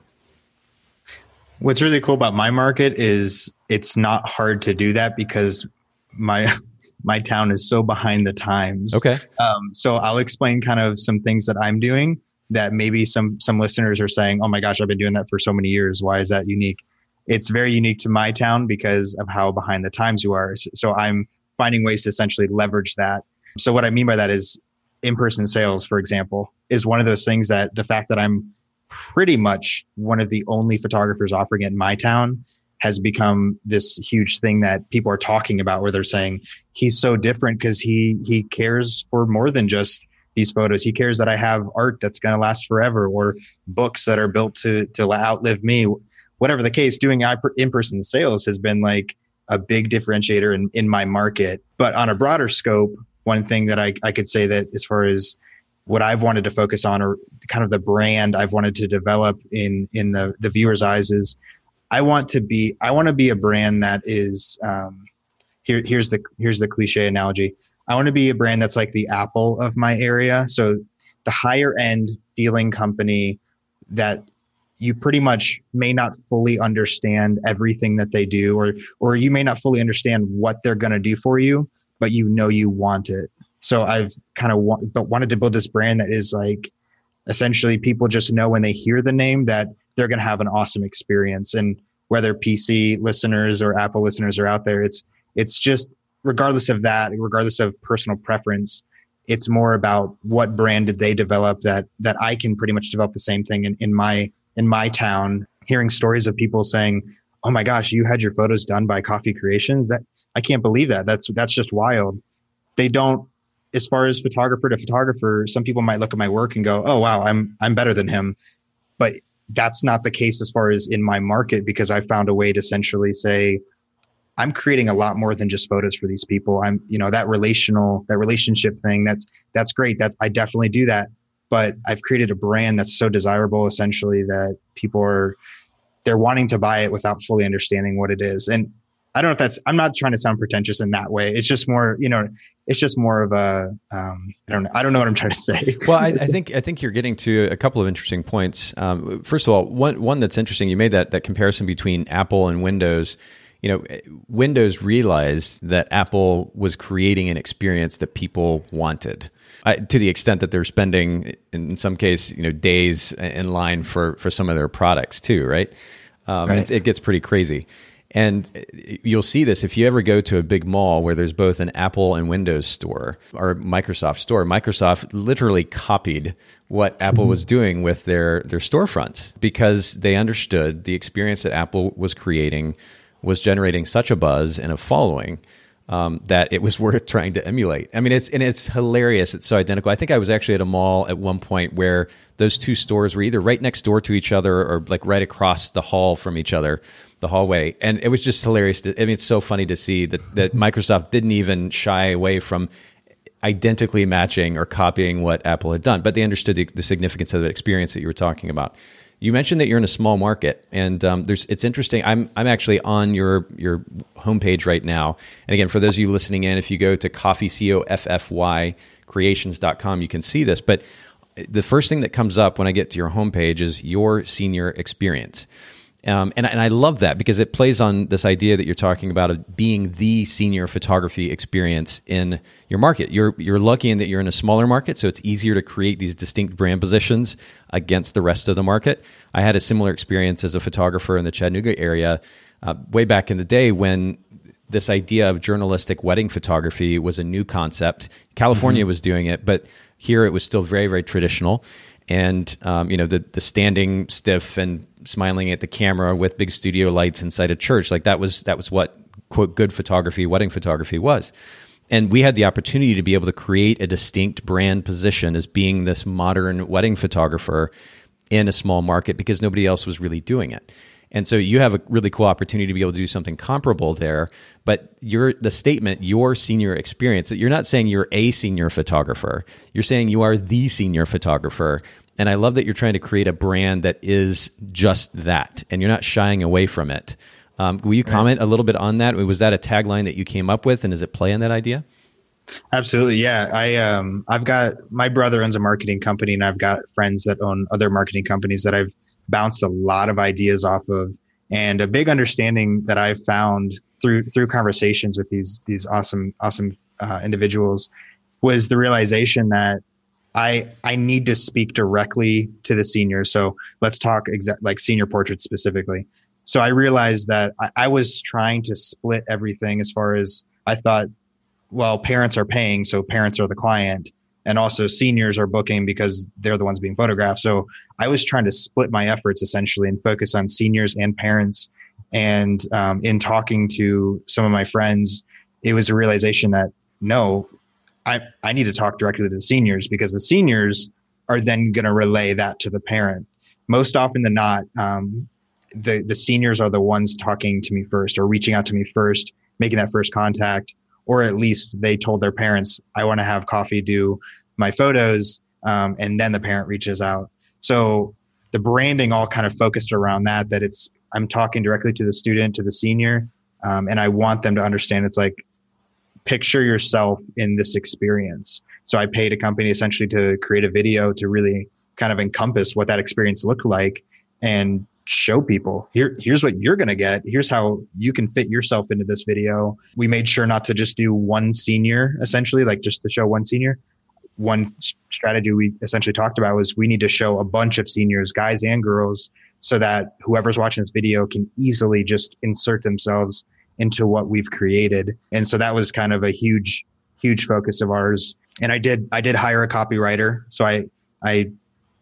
What's really cool about my market is it's not hard to do that because my my town is so behind the times. Okay. Um, so I'll explain kind of some things that I'm doing that maybe some some listeners are saying, "Oh my gosh, I've been doing that for so many years. Why is that unique?" It's very unique to my town because of how behind the times you are. So I'm finding ways to essentially leverage that. So what I mean by that is in-person sales, for example, is one of those things that the fact that I'm pretty much one of the only photographers offering it in my town has become this huge thing that people are talking about where they're saying he's so different because he he cares for more than just these photos. He cares that i have art that's going to last forever or books that are built to to outlive me. Whatever the case doing in-person sales has been like a big differentiator in, in my market. But on a broader scope one thing that I, I could say that as far as what I've wanted to focus on or kind of the brand I've wanted to develop in in the the viewer's eyes is I want to be I want to be a brand that is um, here here's the here's the cliche analogy. I want to be a brand that's like the Apple of my area. So the higher end feeling company that you pretty much may not fully understand everything that they do or or you may not fully understand what they're going to do for you, but you know you want it. So I've kind of wa- but wanted to build this brand that is like essentially people just know when they hear the name that they're going to have an awesome experience. And whether PC listeners or Apple listeners are out there, it's it's just regardless of that, regardless of personal preference, it's more about what brand did they develop that that I can pretty much develop the same thing in, in my in my town. Hearing stories of people saying, "Oh my gosh, you had your photos done by Coffy Creations." That I can't believe that. That's that's just wild. They don't as far as photographer to photographer, some people might look at my work and go, "Oh wow, I'm I'm better than him," but that's not the case as far as in my market because I found a way to essentially say, I'm creating a lot more than just photos for these people. I'm, you know, that relational, that relationship thing. That's that's great. That's I definitely do that. But I've created a brand that's so desirable, essentially, that people are they're wanting to buy it without fully understanding what it is. And I don't know if that's, I'm not trying to sound pretentious in that way. It's just more, you know, it's just more of a, um, I don't know. I don't know what I'm trying to say. well, I, I, think, I think you're getting to a couple of interesting points. Um, first of all, one, one that's interesting, you made that, that comparison between Apple and Windows. You know, Windows realized that Apple was creating an experience that people wanted. I, to the extent that they're spending, in some case, you know, days in line for for some of their products too, right? Um, right. It gets pretty crazy. And you'll see this if you ever go to a big mall where there's both an Apple and Windows store or Microsoft store. Microsoft literally copied what Apple was doing with their their storefronts because they understood the experience that Apple was creating was generating such a buzz and a following um, that it was worth trying to emulate. I mean, it's and it's hilarious. It's so identical. I think I was actually at a mall at one point where those two stores were either right next door to each other or like right across the hall from each other, the hallway, and it was just hilarious. To, I mean, it's so funny to see that that Microsoft didn't even shy away from identically matching or copying what Apple had done, but they understood the, the significance of the experience that you were talking about. You mentioned that you're in a small market, and um, there's it's interesting. I'm I'm actually on your your homepage right now, and again, for those of you listening in, if you go to coffy c o f f y creations.com, you can see this. But the first thing that comes up when I get to your homepage is your senior experience. Um, and, and I love that because it plays on this idea that you're talking about of being the senior photography experience in your market. You're you're lucky in that you're in a smaller market, so it's easier to create these distinct brand positions against the rest of the market. I had a similar experience as a photographer in the Chattanooga area uh, way back in the day when this idea of journalistic wedding photography was a new concept. California mm-hmm. was doing it, but here it was still very very traditional and um, you know the the standing stiff and smiling at the camera with big studio lights inside a church like that was that was what quote good photography wedding photography was. And we had the opportunity to be able to create a distinct brand position as being this modern wedding photographer in a small market because nobody else was really doing it and so you have a really cool opportunity to be able to do something comparable there. But your the statement, your senior experience, that you're not saying you're a senior photographer. You're saying you are the senior photographer. And I love that you're trying to create a brand that is just that, and you're not shying away from it. Um, will you comment a little bit on that? Was that a tagline that you came up with, and does it play on that idea? Absolutely, yeah. I um, I've got my brother owns a marketing company, and I've got friends that own other marketing companies that I've bounced a lot of ideas off of. And a big understanding that I've found through through conversations with these these awesome awesome uh, individuals was the realization that I I need to speak directly to the seniors. So let's talk exact like senior portraits specifically. So I realized that I, I was trying to split everything as far as I thought. Well, parents are paying, so parents are the client and also seniors are booking because they're the ones being photographed. So I was trying to split my efforts essentially and focus on seniors and parents. And um, in talking to some of my friends, it was a realization that no, I, I need to talk directly to the seniors because the seniors are then going to relay that to the parent. Most often than not, um, the the seniors are the ones talking to me first or reaching out to me first, making that first contact or at least they told their parents, I want to have Coffy do my photos. Um, and then the parent reaches out. So the branding all kind of focused around that, that it's, I'm talking directly to the student, to the senior. Um, and I want them to understand it's like, picture yourself in this experience. So I paid a company essentially to create a video to really kind of encompass what that experience looked like and show people here here's what you're going to get here's how you can fit yourself into this video we made sure not to just do one senior essentially like just to show one senior one strategy we essentially talked about was we need to show a bunch of seniors guys and girls so that whoever's watching this video can easily just insert themselves into what we've created and so that was kind of a huge huge focus of ours and i did i did hire a copywriter so i i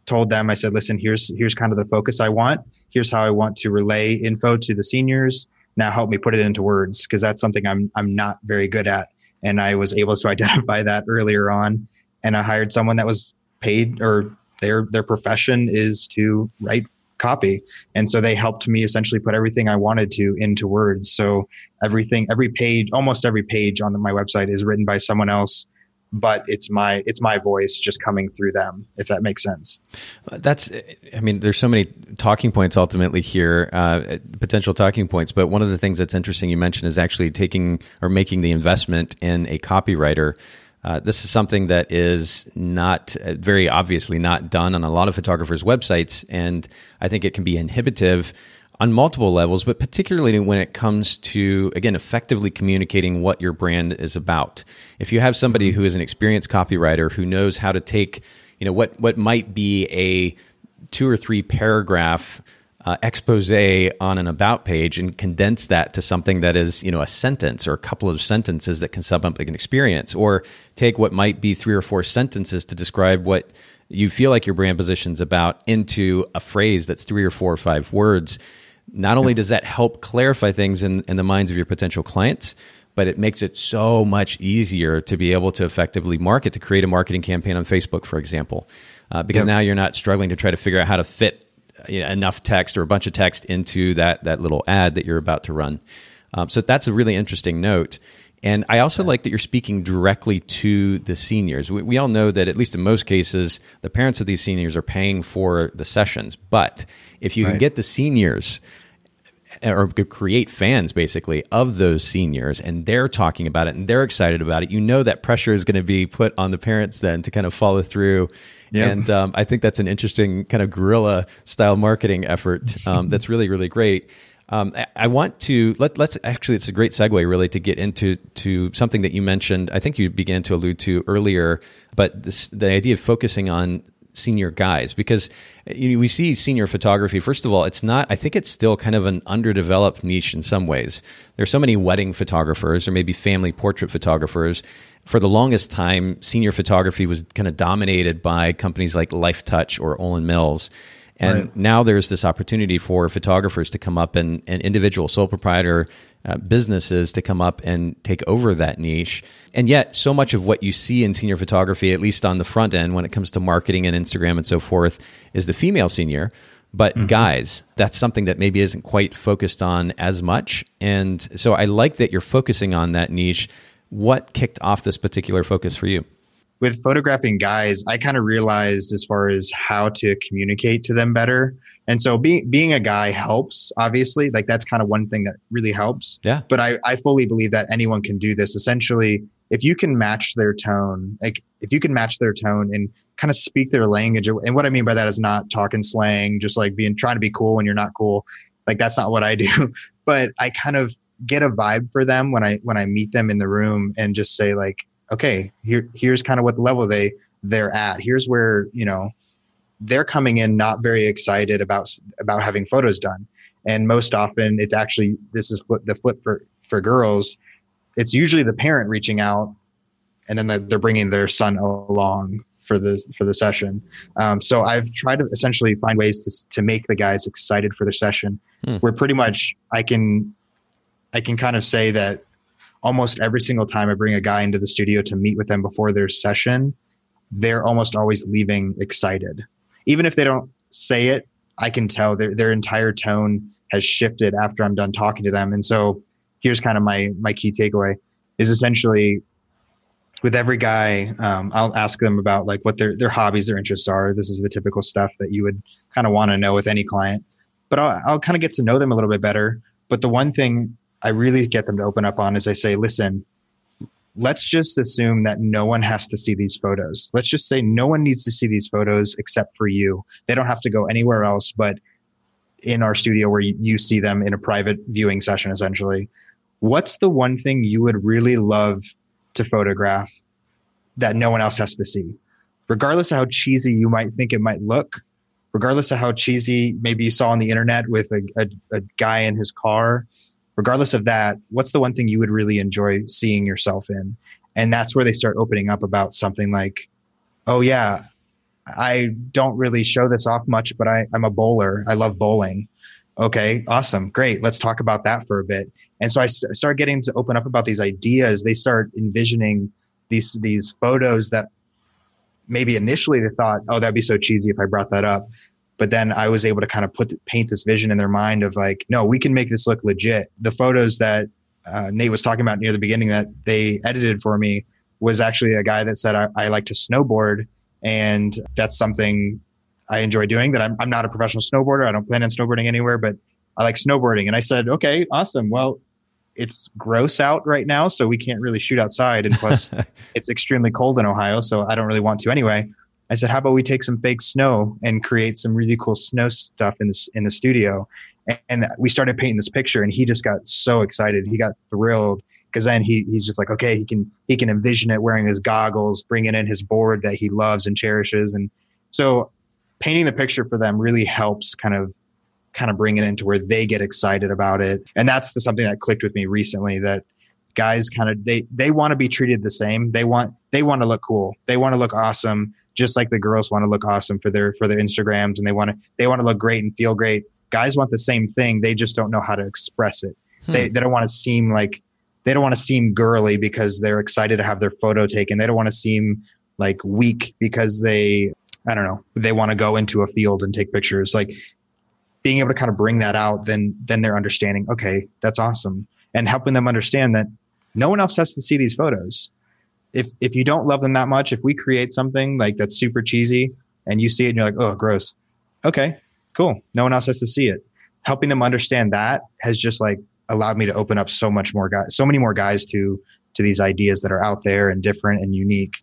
told them, I said, listen, here's here's kind of the focus I want. Here's how I want to relay info to the seniors. Now help me put it into words because that's something I'm I'm not very good at. And I was able to identify that earlier on. And I hired someone that was paid or their their profession is to write copy. And so they helped me essentially put everything I wanted to into words. So everything, every page, almost every page on my website is written by someone else but it's my it's my voice just coming through them if that makes sense that's i mean there's so many talking points ultimately here uh, potential talking points but one of the things that's interesting you mentioned is actually taking or making the investment in a copywriter uh, this is something that is not uh, very obviously not done on a lot of photographers websites and i think it can be inhibitive on multiple levels, but particularly when it comes to, again, effectively communicating what your brand is about. If you have somebody who is an experienced copywriter who knows how to take, you know, what, what might be a two or three paragraph uh, expose on an about page and condense that to something that is, you know, a sentence or a couple of sentences that can sum up like an experience, or take what might be three or four sentences to describe what you feel like your brand position's about into a phrase that's three or four or five words. Not only does that help clarify things in, in the minds of your potential clients, but it makes it so much easier to be able to effectively market, to create a marketing campaign on Facebook, for example, uh, because yep. now you're not struggling to try to figure out how to fit you know, enough text or a bunch of text into that that little ad that you're about to run. Um, so that's a really interesting note. And I also like that you're speaking directly to the seniors. We, we, all know that, at least in most cases, the parents of these seniors are paying for the sessions. But if you right. can get the seniors or create fans basically of those seniors and they're talking about it and they're excited about it, you know that pressure is going to be put on the parents then to kind of follow through. Yep. And um, I think that's an interesting kind of guerrilla style marketing effort um, that's really, really great. Um, I want to let let's actually it's a great segue really to get into to something that you mentioned. I think you began to allude to earlier, but this, the idea of focusing on senior guys because eh, you know, we see senior photography. First of all, it's not. I think it's still kind of an underdeveloped niche in some ways. There's so many wedding photographers or maybe family portrait photographers. For the longest time, senior photography was kind of dominated by companies like Lifetouch or Olan Mills. And right. now there's this opportunity for photographers to come up and, an individual sole proprietor uh, businesses to come up and take over that niche. And yet, so much of what you see in senior photography, at least on the front end when it comes to marketing and Instagram and so forth, is the female senior. But mm-hmm. guys, that's something that maybe isn't quite focused on as much. And so I like that you're focusing on that niche. What kicked off this particular focus for you? with photographing guys, I kind of realized as far as how to communicate to them better. And so being being a guy helps, obviously. Like that's kind of one thing that really helps. Yeah. But I, I fully believe that anyone can do this. Essentially, if you can match their tone, like if you can match their tone and kind of speak their language, and what I mean by that is not talking slang, just like being trying to be cool when you're not cool. Like that's not what I do. But I kind of get a vibe for them when I when I meet them in the room and just say like, okay, here here's kind of what the level they they're at. Here's where you know they're coming in not very excited about about having photos done, and most often it's actually this is what the flip for for girls. It's usually the parent reaching out, and then they're bringing their son along for the for the session. Um, so I've tried to essentially find ways to to make the guys excited for their session. Hmm. Where pretty much I can I can kind of say that almost every single time I bring a guy into the studio to meet with them before their session, they're almost always leaving excited. Even if they don't say it, I can tell their their entire tone has shifted after I'm done talking to them. And so here's kind of my my key takeaway is essentially with every guy, um, I'll ask them about like what their their hobbies, their interests are. This is the typical stuff that you would kind of want to know with any client. But I'll, I'll kind of get to know them a little bit better. But the one thing I really get them to open up on is I say, listen, let's just assume that no one has to see these photos. Let's just say no one needs to see these photos except for you. They don't have to go anywhere else but in our studio where you see them in a private viewing session, essentially. What's the one thing you would really love to photograph that no one else has to see? Regardless of how cheesy you might think it might look, regardless of how cheesy maybe you saw on the internet with a, a, a guy in his car regardless of that, what's the one thing you would really enjoy seeing yourself in? And that's where they start opening up about something like, oh, yeah, I don't really show this off much, but I, I'm a bowler. I love bowling. Okay, awesome. Great. Let's talk about that for a bit. And so I st- start getting to open up about these ideas. They start envisioning these, these photos that maybe initially they thought, oh, that'd be so cheesy if I brought that up but then I was able to kind of put paint this vision in their mind of like, no, we can make this look legit. The photos that uh, Nate was talking about near the beginning that they edited for me was actually a guy that said I, I like to snowboard, and that's something I enjoy doing. That I'm, I'm not a professional snowboarder. I don't plan on snowboarding anywhere, but I like snowboarding. And I said, okay, awesome. Well, it's gross out right now, so we can't really shoot outside, and plus it's extremely cold in Ohio, so I don't really want to anyway. I said, how about we take some fake snow and create some really cool snow stuff in this in the studio? And we started painting this picture, and he just got so excited. He got thrilled because then he he's just like, okay, he can he can envision it wearing his goggles, bringing in his board that he loves and cherishes, and so painting the picture for them really helps kind of kind of bring it into where they get excited about it. And that's the something that clicked with me recently that guys kind of they they want to be treated the same. They want they want to look cool. They want to look awesome just like the girls want to look awesome for their for their Instagrams and they want to they want to look great and feel great. guys want the same thing. They just don't know how to express it. Hmm. They, they don't want to seem like, they don't want to seem girly because they're excited to have their photo taken. They don't want to seem like weak because they, I don't know, they want to go into a field and take pictures. Like being able to kind of bring that out, then, then they're understanding, okay, that's awesome. And helping them understand that no one else has to see these photos. If, if you don't love them that much, if we create something like that's super cheesy and you see it and you're like, oh, gross. Okay, cool. No one else has to see it. Helping them understand that has just like allowed me to open up so much more guys, so many more guys to to these ideas that are out there and different and unique.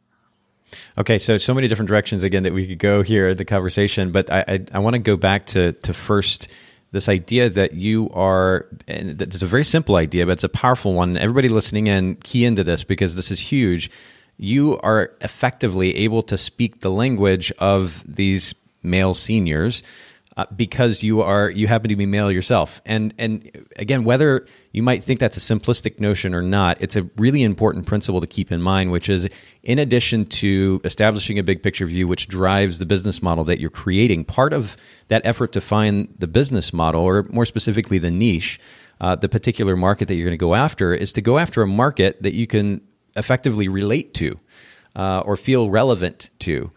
Okay, so so many different directions again that we could go here the conversation, but I I, I want to go back to to first this idea that you are and it's a very simple idea, but it's a powerful one. Everybody listening in, key into this because this is huge. You are effectively able to speak the language of these male seniors uh, because you are you happen to be male yourself. And and again, whether you might think that's a simplistic notion or not, it's a really important principle to keep in mind, which is in addition to establishing a big picture view, which drives the business model that you're creating, part of that effort to find the business model, or more specifically the niche, uh, the particular market that you're going to go after, is to go after a market that you can effectively relate to uh, or feel relevant to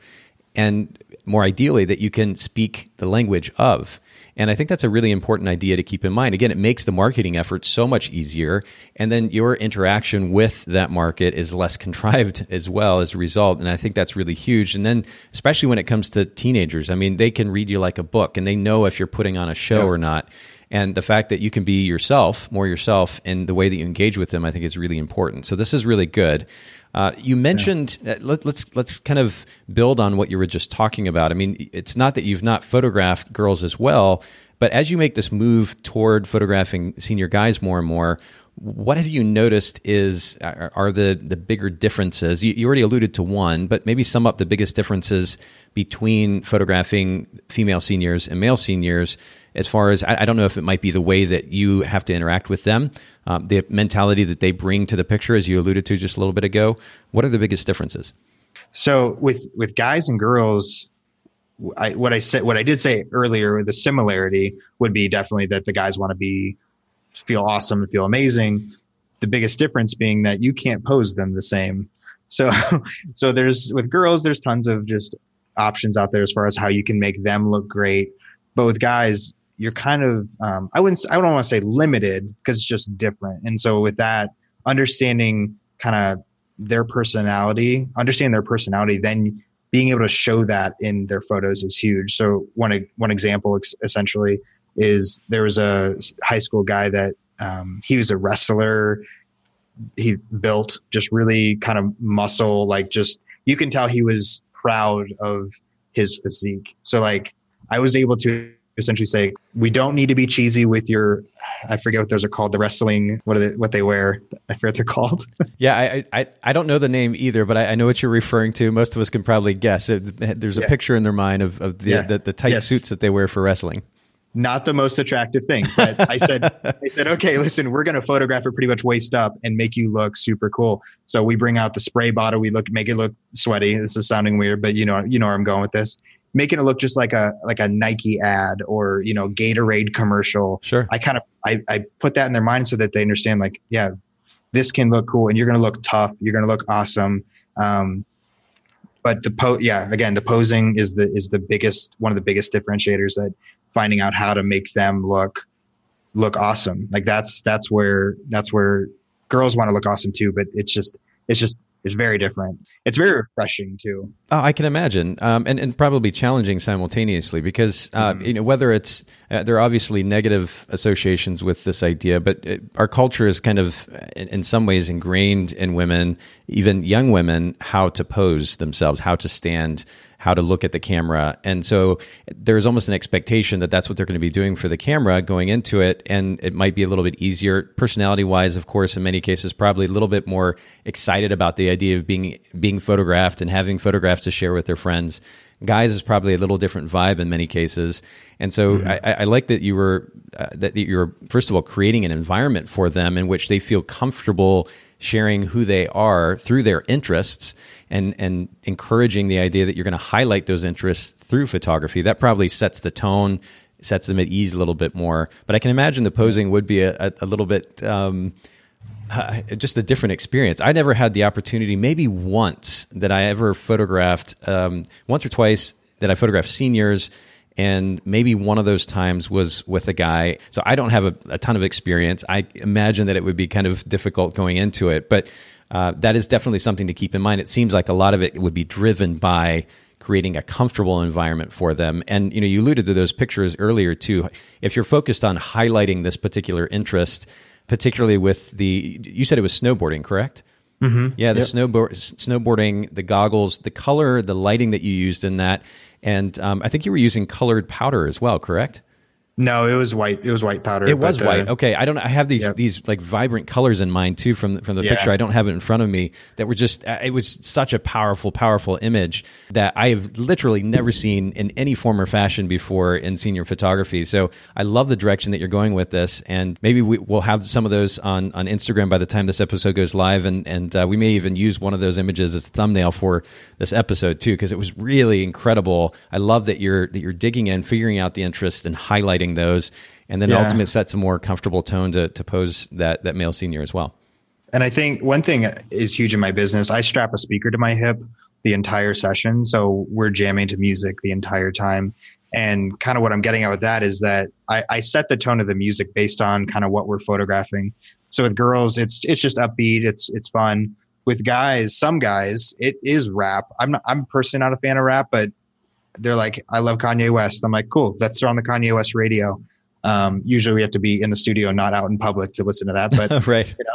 and more ideally that you can speak the language of. And I think that's a really important idea to keep in mind. Again, it makes the marketing effort so much easier. And then your interaction with that market is less contrived as well as a result. And I think that's really huge. And then, especially when it comes to teenagers, I mean, they can read you like a book and they know if you're putting on a show yeah. or not. And the fact that you can be yourself, more yourself, in the way that you engage with them, I think is really important. So this is really good. Uh, you mentioned yeah. uh, let, let's let's kind of build on what you were just talking about. I mean, it's not that you've not photographed girls as well, but as you make this move toward photographing senior guys more and more, what have you noticed is are, are the the bigger differences? You, you, already alluded to one, but maybe sum up the biggest differences between photographing female seniors and male seniors as far as I, I, don't know if it might be the way that you have to interact with them, um, the mentality that they bring to the picture, as you alluded to just a little bit ago. What are the biggest differences? So with with guys and girls, I, what I said, what I did say earlier, the similarity would be definitely that the guys want to be feel awesome and feel amazing. The biggest difference being that you can't pose them the same. So, so there's with girls, there's tons of just options out there as far as how you can make them look great. But with guys, you're kind of um, I wouldn't I don't want to say limited because it's just different. And so with that, understanding kind of their personality, understanding their personality, then being able to show that in their photos is huge. So one one example essentially is there was a high school guy that um, he was a wrestler. He built just really kind of muscle, like just you can tell he was proud of his physique. So like I was able to essentially say we don't need to be cheesy with your I forget what those are called the wrestling what are they what they wear. I forget they're called. Yeah I, I I don't know the name either but I, I, know what you're referring to. Most of us can probably guess. There's a yeah. picture in their mind of, of the, yeah. the, the tight yes. suits that they wear for wrestling. Not the most attractive thing but I said I said okay listen we're going to photograph it pretty much waist up and make you look super cool. So we bring out the spray bottle we look make it look sweaty. This is sounding weird but you know you know where I'm going with this making it look just like a like a Nike ad or you know Gatorade commercial. Sure. I kind of I, I put that in their mind so that they understand like yeah, this can look cool and you're going to look tough. You're going to look awesome. Um, but the po yeah again the posing is the is the biggest one of the biggest differentiators that finding out how to make them look look awesome like that's that's where that's where girls want to look awesome too but it's just it's just it's very different. It's very refreshing too. Oh, I can imagine, um, and and probably challenging simultaneously because uh, mm-hmm. you know whether it's uh, there are obviously negative associations with this idea, but it, our culture is kind of in, in, some ways ingrained in women, even young women, how to pose themselves, how to stand how to look at the camera. And so there's almost an expectation that that's what they're going to be doing for the camera going into it. And it might be a little bit easier personality wise, of course, in many cases, probably a little bit more excited about the idea of being, being photographed and having photographs to share with their friends. Guys is probably a little different vibe in many cases, and so mm-hmm. I, I, like that you were uh, that you were first of all creating an environment for them in which they feel comfortable sharing who they are through their interests and and encouraging the idea that you're going to highlight those interests through photography that probably sets the tone sets them at ease a little bit more. But I can imagine the posing would be a, a, little bit. Um, uh, just a different experience. I never had the opportunity, maybe once, that I ever photographed, um, once or twice that I photographed seniors and maybe one of those times was with a guy. So I don't have a, a, ton of experience. I imagine that it would be kind of difficult going into it, but uh, that is definitely something to keep in mind. It seems like a lot of it would be driven by creating a comfortable environment for them. And you know, you alluded to those pictures earlier too. If you're focused on highlighting this particular interest, particularly with the, you said it was snowboarding, correct? Mm-hmm. Yeah, the yep. snowboard, snowboarding, the goggles, the color, the lighting that you used in that, and um, I think you were using colored powder as well, correct? No, it was white. It was white powder. It was white. okay, I don't. I have these these like vibrant colors in mind too from from the yeah. picture. I don't have it in front of me. That were just. Uh, it was such a powerful, powerful image that I have literally never seen in any form or fashion before in senior photography. So I love the direction that you're going with this, and maybe we, will have some of those on on Instagram by the time this episode goes live, and and uh, we may even use one of those images as a thumbnail for this episode too, because it was really incredible. I love that you're that you're digging in, figuring out the interest, and highlighting those, and then yeah. ultimately sets a more comfortable tone to to pose that that male senior as well. And I think one thing is huge in my business. I strap a speaker to my hip the entire session, so we're jamming to music the entire time. And kind of what I'm getting at with that is that I, I set the tone of the music based on kind of what we're photographing. So with girls, it's it's just upbeat, it's it's fun. With guys, some guys, it is rap. I'm not, I'm personally not a fan of rap, but they're like, I love Kanye West. I'm like, cool, let's throw on the Kanye West radio. Um, usually we have to be in the studio, not out in public to listen to that. But right. You know,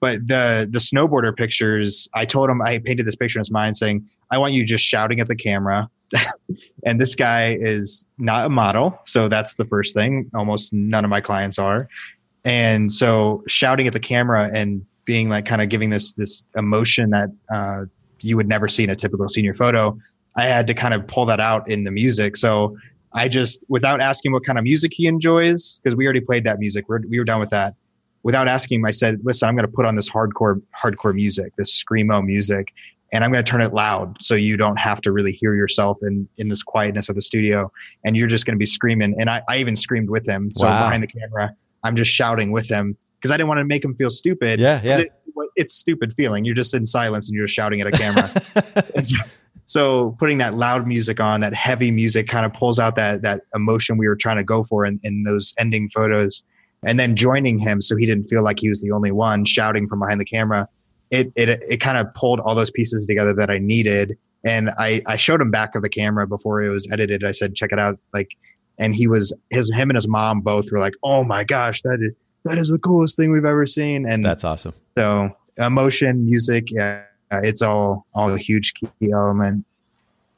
but the the snowboarder pictures, I told him I painted this picture in his mind saying, I want you just shouting at the camera. and this guy is not a model. So that's the first thing. Almost none of my clients are. And so shouting at the camera and being like kind of giving this this emotion that uh, you would never see in a typical senior photo I had to kind of pull that out in the music. So I just, without asking what kind of music he enjoys, because we already played that music, we're, we were done with that. Without asking him, I said, "Listen, I'm going to put on this hardcore, hardcore music, this screamo music, and I'm going to turn it loud so you don't have to really hear yourself in in this quietness of the studio, and you're just going to be screaming." And I, I even screamed with him. So wow. behind the camera, I'm just shouting with him because I didn't want to make him feel stupid. Yeah, yeah. It, it's stupid feeling. You're just in silence and you're just shouting at a camera. So putting that loud music on, that heavy music kind of pulls out that that emotion we were trying to go for in, in those ending photos. And then joining him so he didn't feel like he was the only one shouting from behind the camera. It it it kind of pulled all those pieces together that I needed. And I, I showed him back of the camera before it was edited. I said, check it out. Like, and he was his him and his mom both were like, oh my gosh, that is that is the coolest thing we've ever seen. And that's awesome. So emotion, music, yeah, uh, it's all all a huge key element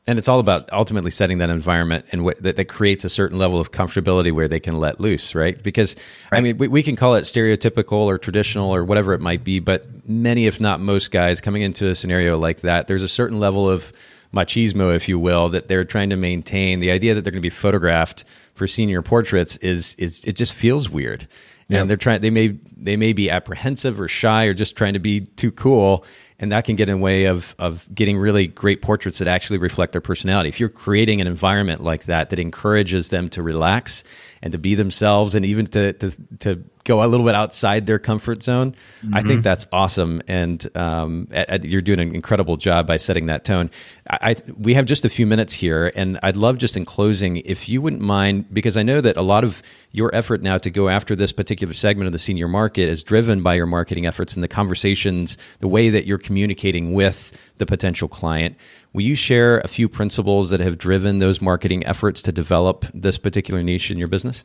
and it's all about ultimately setting that environment and what that, that, creates a certain level of comfortability where they can let loose right because right. i mean we, we, can call it stereotypical or traditional or whatever it might be but many if not most guys coming into a scenario like that there's a certain level of machismo if you will that they're trying to maintain the idea that they're going to be photographed for senior portraits is is it just feels weird yep. and they're trying they may they may be apprehensive or shy or just trying to be too cool and that can get in the way of of getting really great portraits that actually reflect their personality. If you're creating an environment like that that encourages them to relax and to be themselves and even to to, to go a little bit outside their comfort zone. Mm-hmm. I think mm-hmm. that's awesome, and um, at, at, you're doing an incredible job by setting that tone. I, I, we have just a few minutes here, and I'd love just in closing if you wouldn't mind, because I know that a lot of your effort now to go after this particular segment of the senior market is driven by your marketing efforts and the conversations, the way that you're communicating with the potential client. Will you share a few principles that have driven those marketing efforts to develop this particular niche in your business?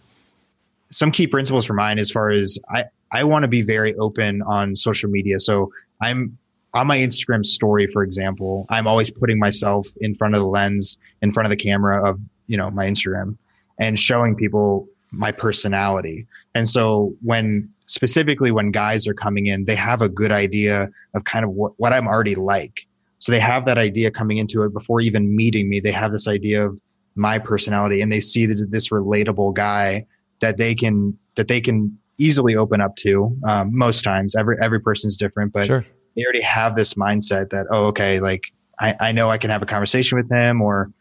some key principles for mine as far as I, I want to be very open on social media. So I'm on my Instagram story, for example, I'm always putting myself in front of the lens, in front of the camera of, you know, my Instagram and showing people my personality. And so when specifically when guys are coming in, they have a good idea of kind of what, what I'm already like. So they have that idea coming into it before even meeting me. They have this idea of my personality and they see that this relatable guy that they can that they can easily open up to. Um, most times, every every person's different, but sure. they already have this mindset that oh, okay, like I, I know I can have a conversation with him, or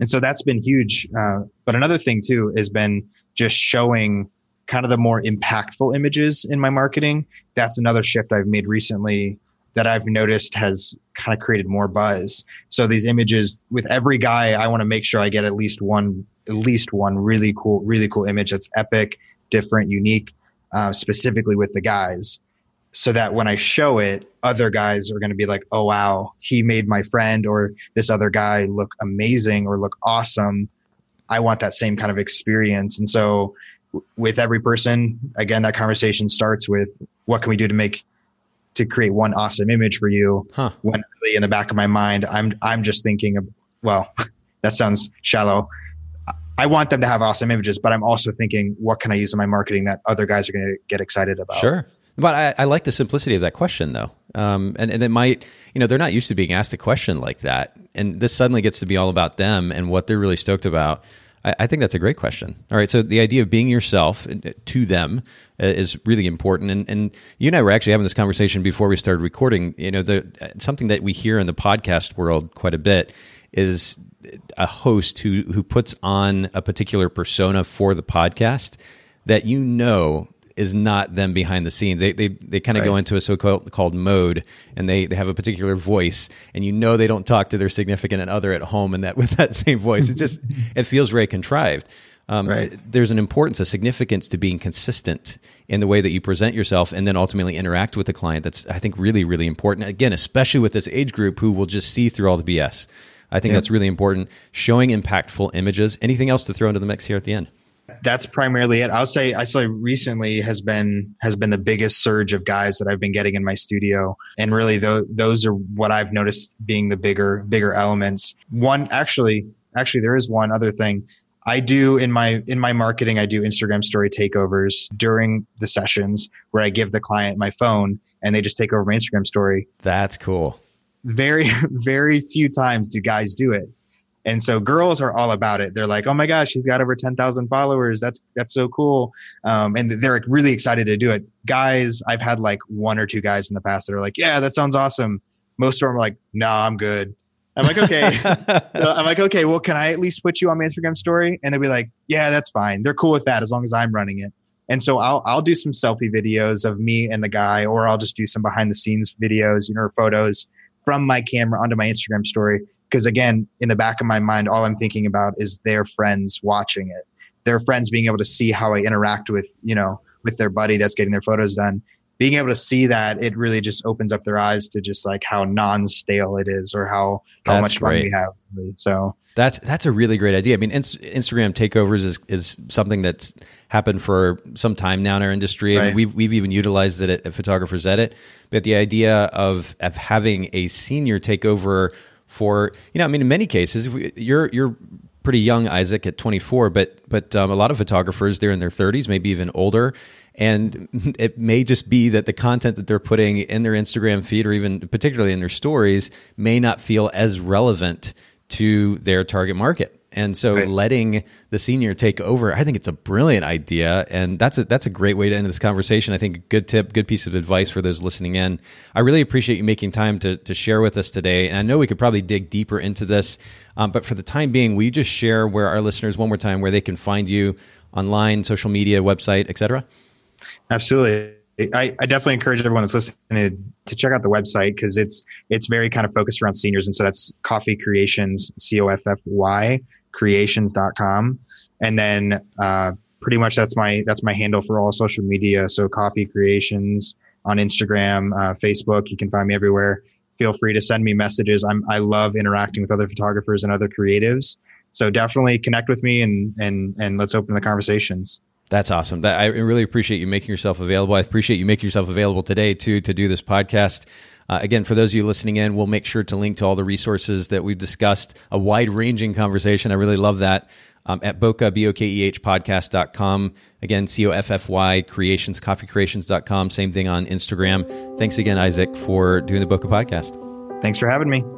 and so that's been huge. Uh, but another thing too has been just showing kind of the more impactful images in my marketing. That's another shift I've made recently that I've noticed has kind of created more buzz. So these images with every guy, I want to make sure I get at least one, at least one really cool, really cool image that's epic, different, unique, uh, specifically with the guys. So that when I show it, other guys are going to be like, oh, wow, he made my friend or this other guy look amazing or look awesome. I want that same kind of experience. And so with every person, again, that conversation starts with what can we do to make to create one awesome image for you. Huh. When really in the back of my mind, I'm I'm just thinking of well, that sounds shallow. I want them to have awesome images, but I'm also thinking, what can I use in my marketing that other guys are going to get excited about? Sure. But I, I, like the simplicity of that question, though. Um, and, and it might, you know, they're not used to being asked a question like that. And this suddenly gets to be all about them and what they're really stoked about. I, I think that's a great question. All right. So the idea of being yourself uh, to them uh, is really important. And, and you and I were actually having this conversation before we started recording. You know, the, uh, something that we hear in the podcast world quite a bit is a host who, who puts on a particular persona for the podcast that you know is not them behind the scenes. They they, they kind of right. go into a so called mode, and they, they have a particular voice, and you know they don't talk to their significant other at home, and that with that same voice, it just it feels very contrived. Um, right. There's an importance, a significance to being consistent in the way that you present yourself, and then ultimately interact with the client. That's I think really really important. Again, especially with this age group who will just see through all the BS. I think yep. that's really important. Showing impactful images. Anything else to throw into the mix here at the end? That's primarily it. I'll say I say recently has been has been the biggest surge of guys that I've been getting in my studio, and really those those are what I've noticed being the bigger bigger elements. One actually actually there is one other thing. I do in my in my marketing, I do Instagram story takeovers during the sessions where I give the client my phone and they just take over my Instagram story. That's cool. Very very few times do guys do it. And so girls are all about it. They're like, "Oh my gosh, he's got over 10,000 followers. That's that's so cool." Um, and they're really excited to do it. Guys, I've had like one or two guys in the past that are like, "Yeah, that sounds awesome." Most of them are like, "No, nah, I'm good." I'm like, "Okay." I'm like, "Okay, well, can I at least put you on my Instagram story?" And they'll be like, "Yeah, that's fine. They're cool with that as long as I'm running it." And so I'll I'll do some selfie videos of me and the guy, or I'll just do some behind the scenes videos, you know, photos from my camera onto my Instagram story because again in the back of my mind all i'm thinking about is their friends watching it their friends being able to see how i interact with you know with their buddy that's getting their photos done being able to see that it really just opens up their eyes to just like how non-stale it is or how how that's much fun great. we have so that's that's a really great idea. I mean, Instagram takeovers is is something that's happened for some time now in our industry, right. we've we've even utilized it at, at Photographers Edit. But the idea of of having a senior take over for you know i mean in many cases you're you're pretty young isaac at 24 but but um, a lot of photographers they're in their 30s maybe even older and it may just be that the content that they're putting in their instagram feed or even particularly in their stories may not feel as relevant to their target market and so right. letting the senior take over, I think it's a brilliant idea. And that's a, that's a great way to end this conversation. I think a good tip, good piece of advice for those listening in. I really appreciate you making time to, to share with us today. And I know we could probably dig deeper into this. Um, but for the time being, will you just share where our listeners, one more time, where they can find you online, social media, website, etc.? Absolutely. I, I, definitely encourage everyone that's listening to check out the website because it's it's very kind of focused around seniors, and so that's Coffy Creations, C O F F Y creations.com. And then, uh, pretty much that's my, that's my handle for all social media. So coffy creations on Instagram, uh, Facebook, you can find me everywhere. Feel free to send me messages. I'm, I love interacting with other photographers and other creatives. So definitely connect with me and, and, and let's open the conversations. That's awesome. I really appreciate you making yourself available. I appreciate you making yourself available today too to do this podcast. Uh, again, for those of you listening in, we'll make sure to link to all the resources that we've discussed. A wide ranging conversation. I really love that. Um, at Bokeh, B O K E H podcast.com. Again, C O F F Y creations, coffycreations.com. Same thing on Instagram. Thanks again, Isaac, for doing the Bokeh podcast. Thanks for having me.